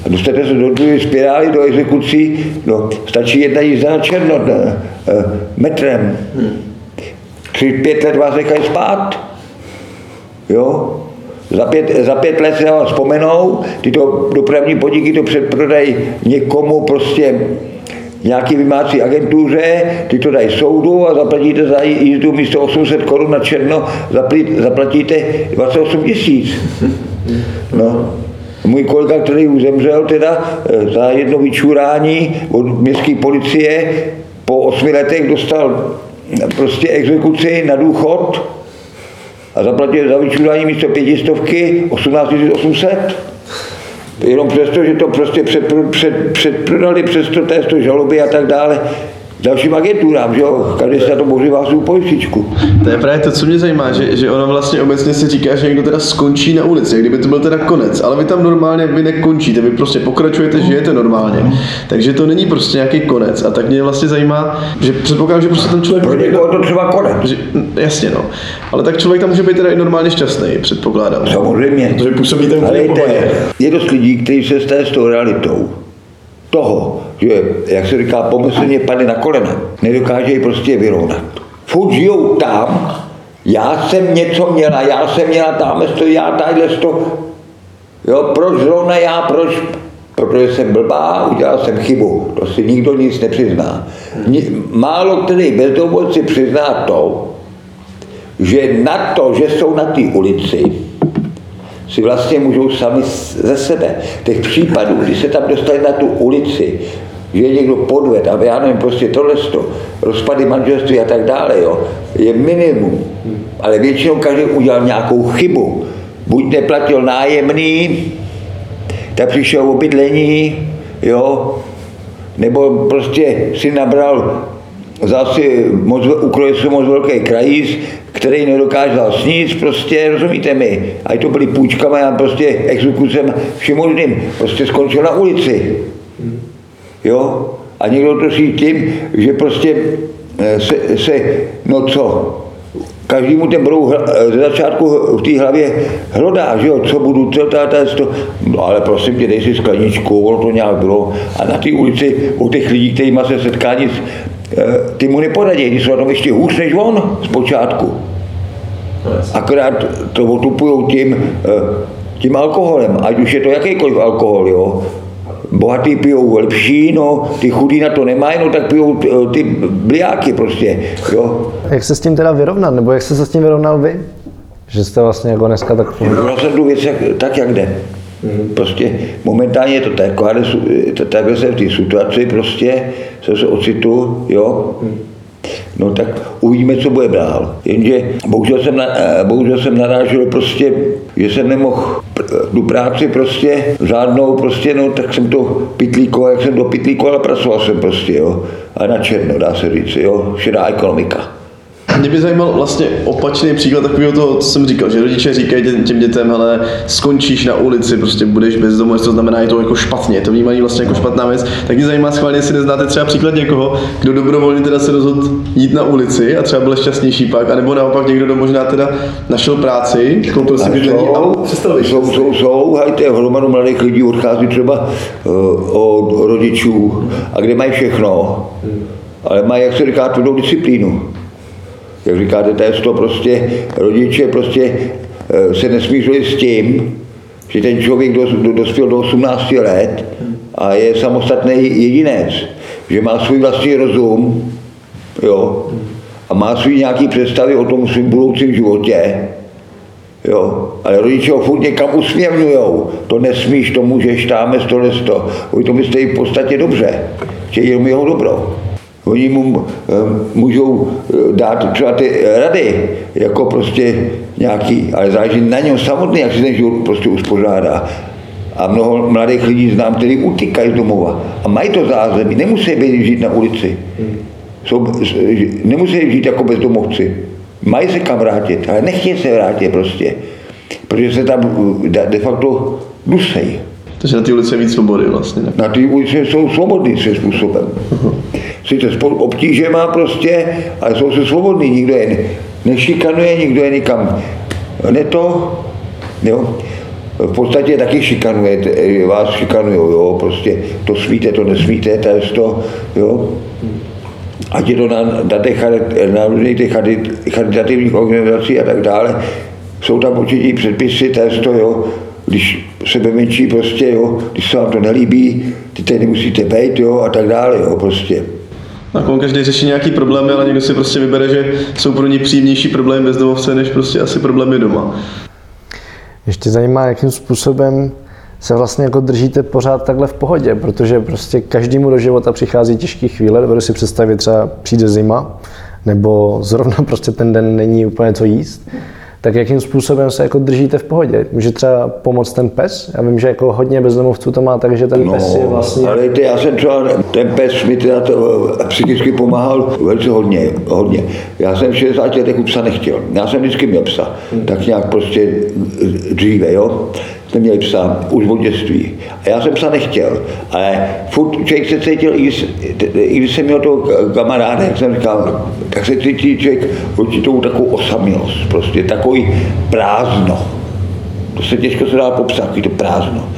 A dostanete se do druhé spirály, do exekucí, no, stačí jedna jízda na černo, ne, uh, metrem. Tři, pět let vás nechají spát, jo. Za pět, za pět let se vám vzpomenou, tyto dopravní podniky to předprodají někomu prostě nějaký vymácí agentuře, ty to dají soudu a zaplatíte za jízdu místo 800 korun na černo, zaplatíte 28 tisíc. No. Můj kolega, který už zemřel teda eh, za jedno vyčurání od městské policie, po osmi letech dostal prostě exekuci na důchod a zaplatil za vyčurání místo pětistovky 18 800. Jenom přesto, že to prostě předprodali před, předprodali přes to žaloby a tak dále, dalším agenturám, že jo? Každý se na to bořivá svou pojistečku. To je právě to, co mě zajímá, že, že ono vlastně obecně se říká, že někdo teda skončí na ulici, kdyby to byl teda konec, ale vy tam normálně vy nekončíte, vy prostě pokračujete, žijete normálně. Takže to není prostě nějaký konec. A tak mě vlastně zajímá, že předpokládám, že prostě ten člověk. Pro někoho to třeba konec. Že, jasně, no. Ale tak člověk tam může být teda i normálně šťastný, předpokládám. Samozřejmě. Protože působíte úplně Je dost lidí, kteří se stají s tou realitou toho, že, jak se říká, pomyslně padne na kolena. Nedokáže ji prostě vyrovnat. Furt žijou tam, já jsem něco měla, já jsem měla tam to, já tadyhle to. Jo, proč zrovna já, proč? Protože jsem blbá, udělal jsem chybu. To si nikdo nic nepřizná. Málo který bezdomovci přizná to, že na to, že jsou na té ulici, si vlastně můžou sami ze sebe. Těch případů, kdy se tam dostali na tu ulici, že je někdo podved a já nevím, prostě tohle, rozpady manželství a tak dále, jo, je minimum. Ale většinou každý udělal nějakou chybu. Buď neplatil nájemný, tak přišel o bydlení, jo, nebo prostě si nabral zase moc, ukrojil se moc velký krajíz, který nedokázal sníst, prostě, rozumíte mi, a to byly půjčkama, já prostě exekucem všem možným, prostě skončil na ulici. Jo? A někdo to si tím, že prostě eh, se, se no co, každému ten brou eh, ze začátku v té hlavě hlodá, že jo, co budu, co ta, ta, to, no ale prosím tě, dej si skleničku, ono to nějak bylo. A na té ulici u těch lidí, kteří se setkání, nic, ty mu neporadí, ty jsou na tom ještě hůř než on zpočátku. Akorát to otupují tím, tím alkoholem, ať už je to jakýkoliv alkohol, jo bohatý pijou lepší, no, ty chudí na to nemají, no tak pijou ty bliáky prostě, jo. Jak se s tím teda vyrovnat, nebo jak jste se s tím vyrovnal vy? Že jste vlastně jako dneska tak... Já jsem tu věc jak, tak, jak jde. Prostě momentálně je to tak, ale takhle se v té situaci prostě se, se ocitu, jo. No tak uvidíme, co bude dál. Jenže bohužel jsem, na, eh, bohužel jsem narážel prostě, že jsem nemohl tu práci prostě žádnou prostě, no tak jsem to pitlíkoval, jak jsem to pitlíkoval pracoval jsem prostě, jo. A na černo, dá se říct, jo, šedá ekonomika. Mě by zajímal vlastně opačný příklad takového toho, co jsem říkal, že rodiče říkají těm dětem, ale skončíš na ulici, prostě budeš bez domu, to znamená, je to jako špatně, to vnímání vlastně jako špatná věc. Tak mě zajímá schválně, jestli neznáte třeba příklad někoho, kdo dobrovolně teda se rozhodl jít na ulici a třeba byl šťastnější pak, anebo naopak někdo, kdo možná teda našel práci, koupil si bydlení a přestal Jsou, jsou, jsou, hajte, hromadu mladých lidí odchází třeba uh, od rodičů. A kde mají všechno, ale mají, jak se říká, tvrdou disciplínu jak říkáte, to je to prostě, rodiče prostě eh, se nesmířili s tím, že ten člověk dospěl do 18 let a je samostatný jedinec, že má svůj vlastní rozum, jo, a má svůj nějaký představy o tom svém budoucím životě, jo, ale rodiče ho furt někam usměvňujou, to nesmíš, to můžeš, táme to, oni to myslí v podstatě dobře, že jenom jeho dobro. Oni mu eh, můžou eh, dát třeba ty rady, jako prostě nějaký, ale záleží na něm samotný, jak si ten život prostě uspořádá. A mnoho mladých lidí znám, kteří utíkají z domova a mají to zázemí, nemusí být žít na ulici. Jsou, nemusí žít jako bezdomovci. Mají se kam vrátit, ale nechtějí se vrátit prostě. Protože se tam eh, de facto dusejí. Takže na té ulici je víc svobody vlastně. Ne? Na té ulici jsou svobodní svým způsobem. Uh-huh sice s obtížema prostě, ale jsou se svobodní, nikdo je nešikanuje, nikdo je nikam ne to, jo. V podstatě taky šikanuje, vás šikanují, jo, prostě to smíte, to nesmíte, to je to, jo. Ať je to na, na, těch, na různých těch charitativních organizací a tak dále, jsou tam určitě předpisy, to je to, jo, když sebe menší prostě, jo, když se vám to nelíbí, ty tady nemusíte být, jo, a tak dále, jo, prostě. Jako každý řeší nějaký problémy, ale někdo si prostě vybere, že jsou pro ně příjemnější problémy bezdomovce, než prostě asi problémy doma. Ještě zajímá, jakým způsobem se vlastně jako držíte pořád takhle v pohodě, protože prostě každému do života přichází těžké chvíle, dovedu si představit, třeba přijde zima, nebo zrovna prostě ten den není úplně co jíst tak jakým způsobem se jako držíte v pohodě? Může třeba pomoct ten pes? Já vím, že jako hodně bezdomovců to má tak, že ten no, pes je vlastně... Ale ty, já jsem třeba, ten pes mi teda to eh, psychicky pomáhal velice hodně, hodně. Já jsem v 60 letech u psa nechtěl. Já jsem vždycky měl psa. Hmm. Tak nějak prostě dříve, jo jsme měli psa už od dětství. A já jsem psa nechtěl, ale furt člověk se cítil, i když, jsem měl toho kamaráda, jak jsem říkal, tak se cítí člověk určitou takovou osamělost, prostě takový prázdno. To se těžko se dá popsat, takový to prázdno.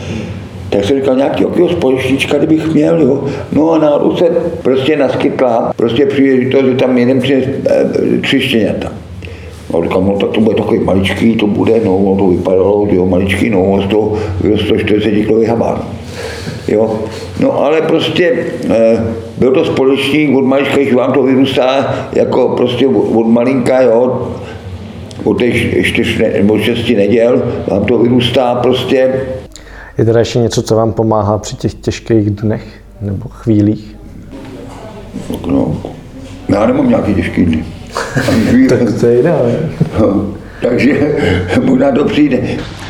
Tak jsem říkal, nějaký jakýho společníčka, kdybych měl, jo. No a náhodou se prostě naskytla, prostě příležitost, že tam jeden přines eh, tři štěňata. A říkám, no tak to bude takový maličký, to bude, no, no to vypadalo, jo, maličký, no, z toho 140 kg habán. Jo. No ale prostě e, byl to společník od malička, když vám to vyrůstá jako prostě od malinka, jo, od těch čtyř nebo šesti neděl, vám to vyrůstá prostě. Je teda ještě něco, co vám pomáhá při těch těžkých dnech nebo chvílích? No, já nemám nějaký těžký dny tak to je ideální. No, takže možná to přijde.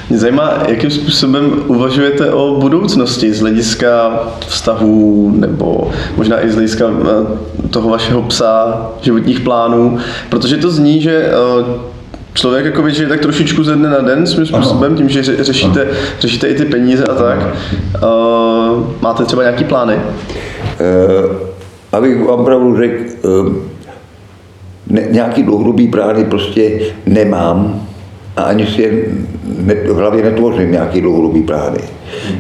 Mě zajímá, jakým způsobem uvažujete o budoucnosti z hlediska vztahů nebo možná i z hlediska eh, toho vašeho psa, životních plánů, protože to zní, že eh, člověk jako žije tak trošičku ze dne na den svým způsobem, tím, že řešíte, řešíte i ty peníze a tak. Uh, máte třeba nějaký plány? Uh, abych vám pravdu řekl, uh, ne, nějaký dlouhodobý plány prostě nemám a ani si je ne, v hlavě netvořím nějaký dlouhodobý plány.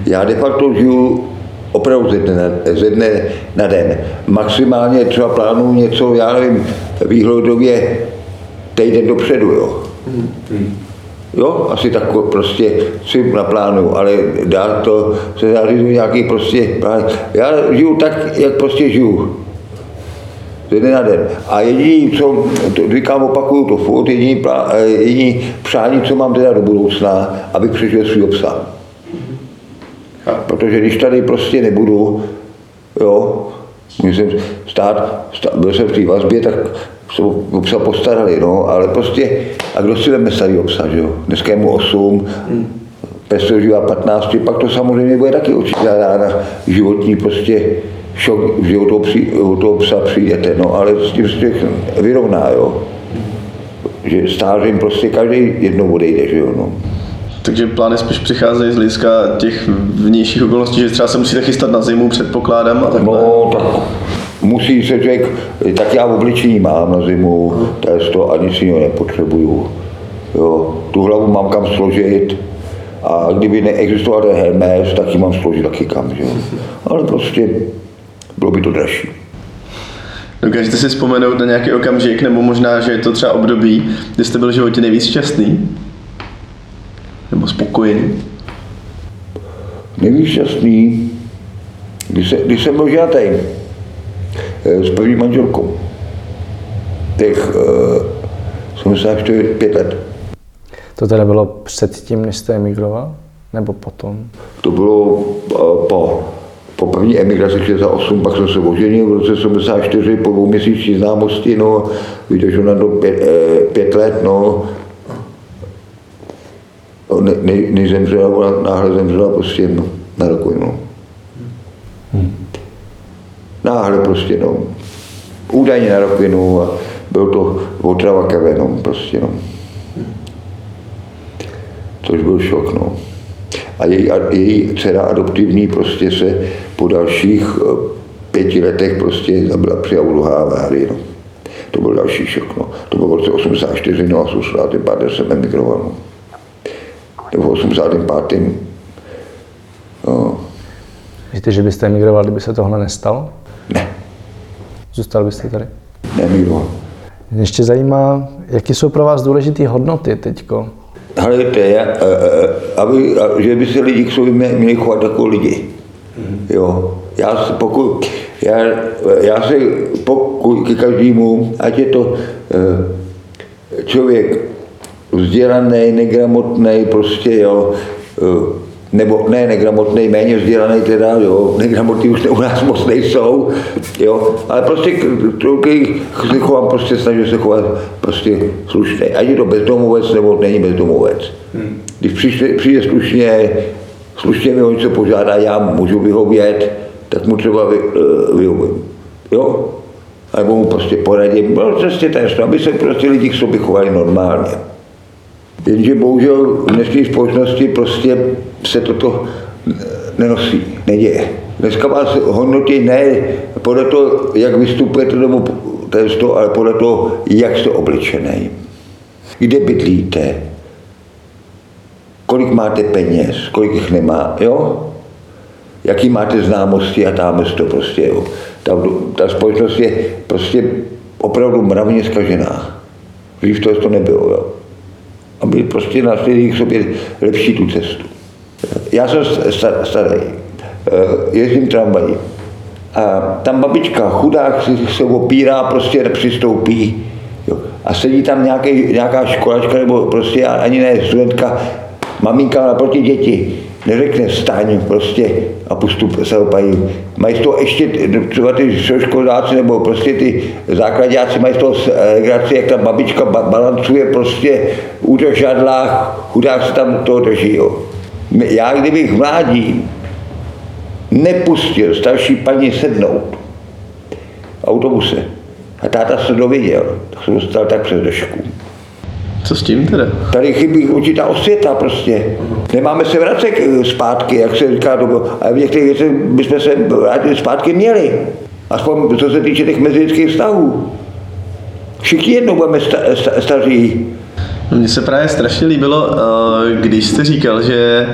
Já de facto žiju opravdu ze dne, na, ze dne na den. Maximálně třeba plánuju něco, já nevím, výhledově týden dopředu, jo. Jo, asi tak prostě si naplánuju, ale dá to se zařizuji nějaký prostě plán. Já žiju tak, jak prostě žiju ze dne na den. A jediný, co, to říkám, opakuju to furt, jediný, plá, eh, jediný přání, co mám teda do budoucna, abych přežil svůj psa. Protože když tady prostě nebudu, jo, musím stát, stát byl jsem v té vazbě, tak se o o psa postarali, no, ale prostě, a kdo si veme starý psa, že jo? Dneska je mu 8, pes to žívá 15, pak to samozřejmě bude taky určitá rána životní prostě šok, že o toho, při, o toho psa přijdete, no, ale s tím se vyrovná, jo. Že stářím prostě každý jednou odejde, že jo, no. Takže plány spíš přicházejí z hlediska těch vnějších okolností, že třeba se musíte chystat na zimu, předpokládám a takhle. No, tak musí se člověk, tak já v obličení mám na zimu, to je to a nic jiného nepotřebuju. Jo, tu hlavu mám kam složit a kdyby neexistoval ten Hermes, tak ji mám složit taky kam, že jo. Ale prostě bylo by to dražší. Dokážete si vzpomenout na nějaký okamžik, nebo možná, že je to třeba období, kdy jste byl v životě nejvíc šťastný? Nebo spokojený? Nejvíc šťastný, když, se, když jsem byl ženatý eh, s první manželkou. Těch uh, 75 let. To teda bylo předtím, než jste emigroval? Nebo potom? To bylo eh, po, po první emigraci 68, pak jsem se oženil v roce 74 po dvou měsíční známosti, no, vydržel na to pět, eh, pět let, no, No, ne, ne, než zemřela, ona náhle zemřela prostě no, na rakovinu. Náhle prostě, no. Údajně na rakovinu a byl to otrava krve, no, prostě, no. Což byl šok, no. A její, a její dcera adoptivní prostě se po dalších eh, pěti letech prostě zabila při autohá havárii, no. To byl další šok, no. To bylo v roce 84, no a 85 jsem emigroval, no. Nebo v 85. No, Víte, že byste emigroval, kdyby se tohle nestalo? ne, Zůstal byste tady? neemigroval. Mě ještě zajímá, jaké jsou pro vás důležité hodnoty teďko? Hledajte, aby, že by se lidi k sobě mě- měli chovat jako lidi. Jo. Já, se pokud, já, já se pokud ke každému, ať je to eh, člověk vzdělaný, negramotný, prostě jo, eh, nebo ne negramotný, méně vzdělaný teda, jo, negramotní už u nás moc nejsou, jo, ale prostě k- k- k- se chovám, prostě snažím se chovat prostě slušně, ať je to bezdomovec nebo není bezdomovec. Když přijde, přijde slušně, slušně mi o něco požádá, já můžu vyhovět, tak mu třeba vy, eh, vyhovím, jo, nebo mu prostě poradím, no prostě to, aby se prostě lidi k sobě chovali normálně. Jenže bohužel v dnešní společnosti prostě se toto nenosí, neděje. Dneska vás hodnotí ne podle toho, jak vystupujete, je to, ale podle toho, jak jste obličený. Kde bydlíte, kolik máte peněz, kolik jich nemá, jo? Jaký máte známosti a tam to prostě, jo. Ta, ta společnost je prostě opravdu mravně zkažená. Dřív to, to nebylo, jo aby prostě našli k sobě lepší tu cestu. Já jsem sta- starý, eh, jezdím tramvají a tam babička, chudák, se opírá, prostě nepřistoupí. Jo. A sedí tam nějaký, nějaká školačka nebo prostě ani ne studentka, maminka naproti děti, neřekne staň prostě a postup se opají. Mají z toho ještě třeba ty školáci nebo prostě ty základáci mají z toho legraci, jak ta babička ba- balancuje prostě u žadlách, chudák se tam toho drží. Jo. Já kdybych mládí nepustil starší paní sednout autobuse a táta se dověděl, tak se dostal tak přes držku. Co s tím teda? Tady chybí určitá osvěta prostě. Nemáme se vracet eh, zpátky, jak se říká, ale v některých věcech bychom se vrátili zpátky měli. Aspoň co se týče těch mezilidských vztahů. Všichni jednou budeme sta, sta, staří. Mně se právě strašně líbilo, eh, když jste říkal, že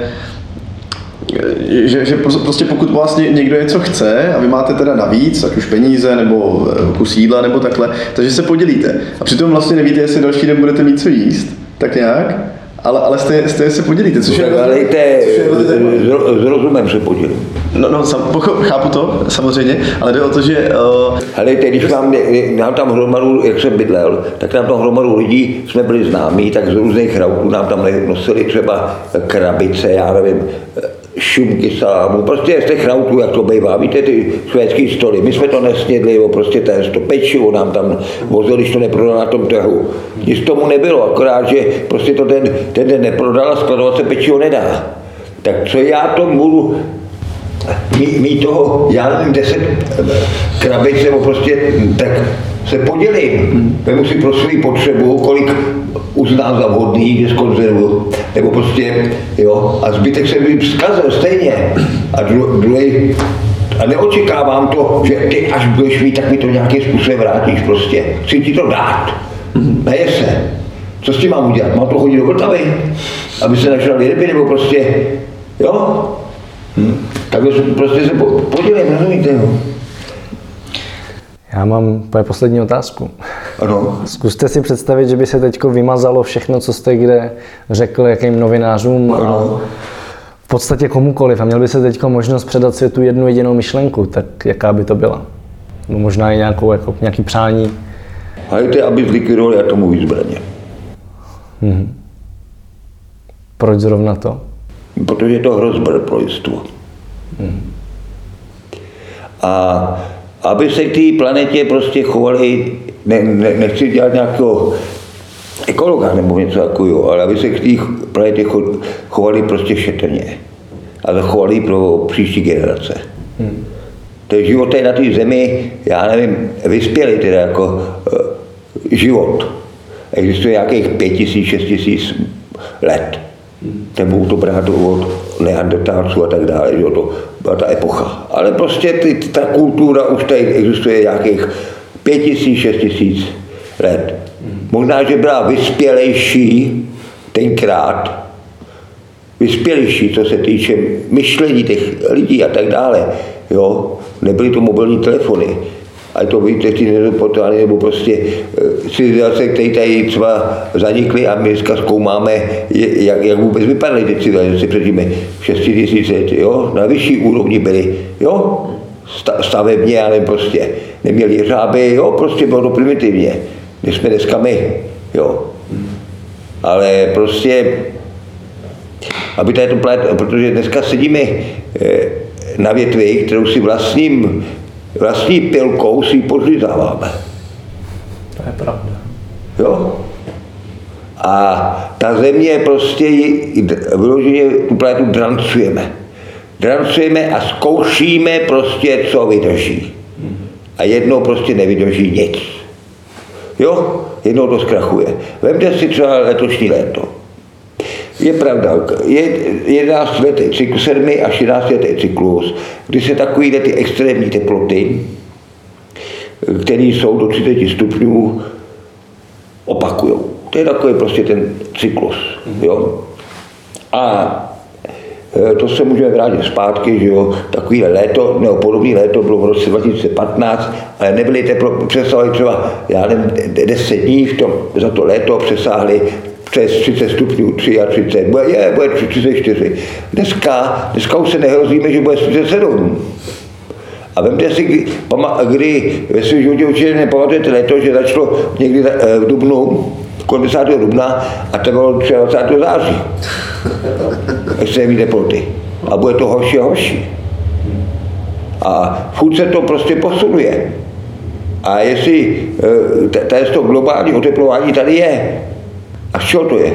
že, že prostě pokud vlastně někdo něco chce a vy máte teda navíc, ať už peníze nebo eh, kus jídla nebo takhle, takže se podělíte. A přitom vlastně nevíte, jestli další den budete mít co jíst, tak nějak, ale, ale stejně, stejně se podělíte, což je... Tak je hrozně zajímavé. s, s rozumem se podělím. No, no sam, pocho- chápu to, samozřejmě, ale jde o to, že uh, Helejte, když mám, nám tam hromadu, jak jsem bydlel, tak nám tam hromadu lidí, jsme byli známí, tak z různých rautů nám tam nosili třeba krabice, já nevím, šumky salámu, prostě z těch rautů, jak to bývá, víte, ty švédský stoly, my jsme to nesnědli, jo, prostě to, to pečivo nám tam vozili, když to neprodal na tom trhu. Nic tomu nebylo, akorát, že prostě to ten, ten den neprodal a skladovat se pečivo nedá. Tak co já to budu mít, mít toho, já nevím, deset krabic nebo prostě, tak se podělím. Vemu si pro svou potřebu, kolik uznám za vhodný, že z konzervu, nebo prostě, jo, a zbytek se mi vzkazil stejně. A druhý, a neočekávám to, že ty až budeš mít, tak mi to nějakým způsobem vrátíš prostě. Chci ti to dát. Neje se. Co s tím mám udělat? Mám to hodit do Vltavy? Aby se našel ryby, nebo prostě, jo? Hm. Tak prostě se podělím, rozumíte, jo? Já mám tvoje poslední otázku. Ano. Zkuste si představit, že by se teď vymazalo všechno, co jste kde řekl, jakým novinářům ano. a v podstatě komukoliv a měl by se teď možnost předat světu jednu jedinou myšlenku, tak jaká by to byla? No možná i nějakou, jako, nějaký přání. Hajte, aby zlikvidovali atomové zbraně. Mhm. Proč zrovna to? Protože je to hrozba pro lidstvo. Mhm. A aby se k té planetě prostě chovali, ne, ne, nechci dělat nějakého ekologa nebo něco takového, ale aby se k té planetě chovali prostě šetrně a zachovali pro příští generace. Hmm. To je život na té zemi, já nevím, vyspělý teda jako uh, život. Existuje nějakých pět tisíc, šest tisíc let. Hmm. Nebo to brát od neandertálců a tak dále, že to byla ta epocha. Ale prostě ty, ta kultura už tady existuje nějakých pět tisíc, šest tisíc let. Možná, že byla vyspělejší tenkrát, vyspělejší, co se týče myšlení těch lidí a tak dále. Jo? Nebyly to mobilní telefony ať to víte, ty nedopotány, nebo prostě eh, civilizace, které tady třeba zanikly a my dneska zkoumáme, jak, jak vůbec vypadaly ty civilizace před těmi 6 tisíc let, jo, na vyšší úrovni byly, jo, stavebně, ale prostě neměli řáby, jo, prostě bylo to primitivně, než jsme dneska my, jo. Ale prostě, aby tady to plet, protože dneska sedíme eh, na větvi, kterou si vlastním vlastní pilkou si ji podřizáváme. To je pravda. Jo? A ta země prostě vyloženě tu planetu drancujeme. Drancujeme a zkoušíme prostě, co vydrží. A jednou prostě nevydrží nic. Jo? Jednou to zkrachuje. Vemte si třeba letošní léto. Je pravda, je 11 letý cyklus, 7 až 11 letý cyklus, kdy se takovýhle ty extrémní teploty, které jsou do 30 stupňů, opakují. To je takový prostě ten cyklus. Jo? A e, to se můžeme vrátit zpátky, že jo, takový léto, nebo podobný léto bylo v roce 2015, ale nebyly teplo, přesahovaly třeba, já nevím, 10 dní v tom, za to léto přesáhly přes 30 stupňů, 33, bude, je, bude 34. Dneska, dneska už se nehrozíme, že bude 37. A vemte si, kdy, kdy ve svém životě určitě nepamatujete leto, že začalo někdy eh, v Dubnu, kolem 10. dubna a trvalo 23. září. Extrémní teploty. A bude to horší a horší. A furt se to prostě posunuje. A jestli eh, tady to globální oteplování tady je, a z čeho to je?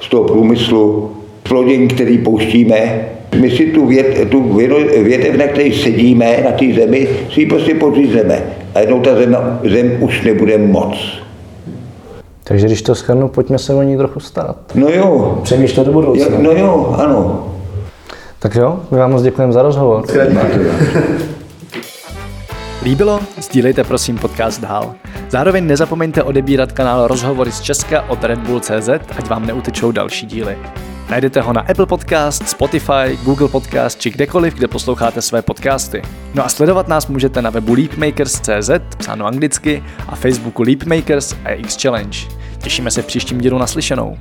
Z toho průmyslu, plodin, který pouštíme. My si tu, vět, tu větev, na které sedíme, na té zemi, si ji prostě podřízneme. A jednou ta zem, zem už nebude moc. Takže když to schrnu, pojďme se o ní trochu starat. No jo. Přemýšlet do budoucna. No jo, ano. Tak jo, my vám moc děkujeme za rozhovor. Líbilo? Sdílejte prosím podcast dál. Zároveň nezapomeňte odebírat kanál Rozhovory z Česka od Red Bull CZ, ať vám neutečou další díly. Najdete ho na Apple Podcast, Spotify, Google Podcast či kdekoliv, kde posloucháte své podcasty. No a sledovat nás můžete na webu leapmakers.cz, psáno anglicky, a Facebooku Leapmakers a X Challenge. Těšíme se v příštím dílu naslyšenou.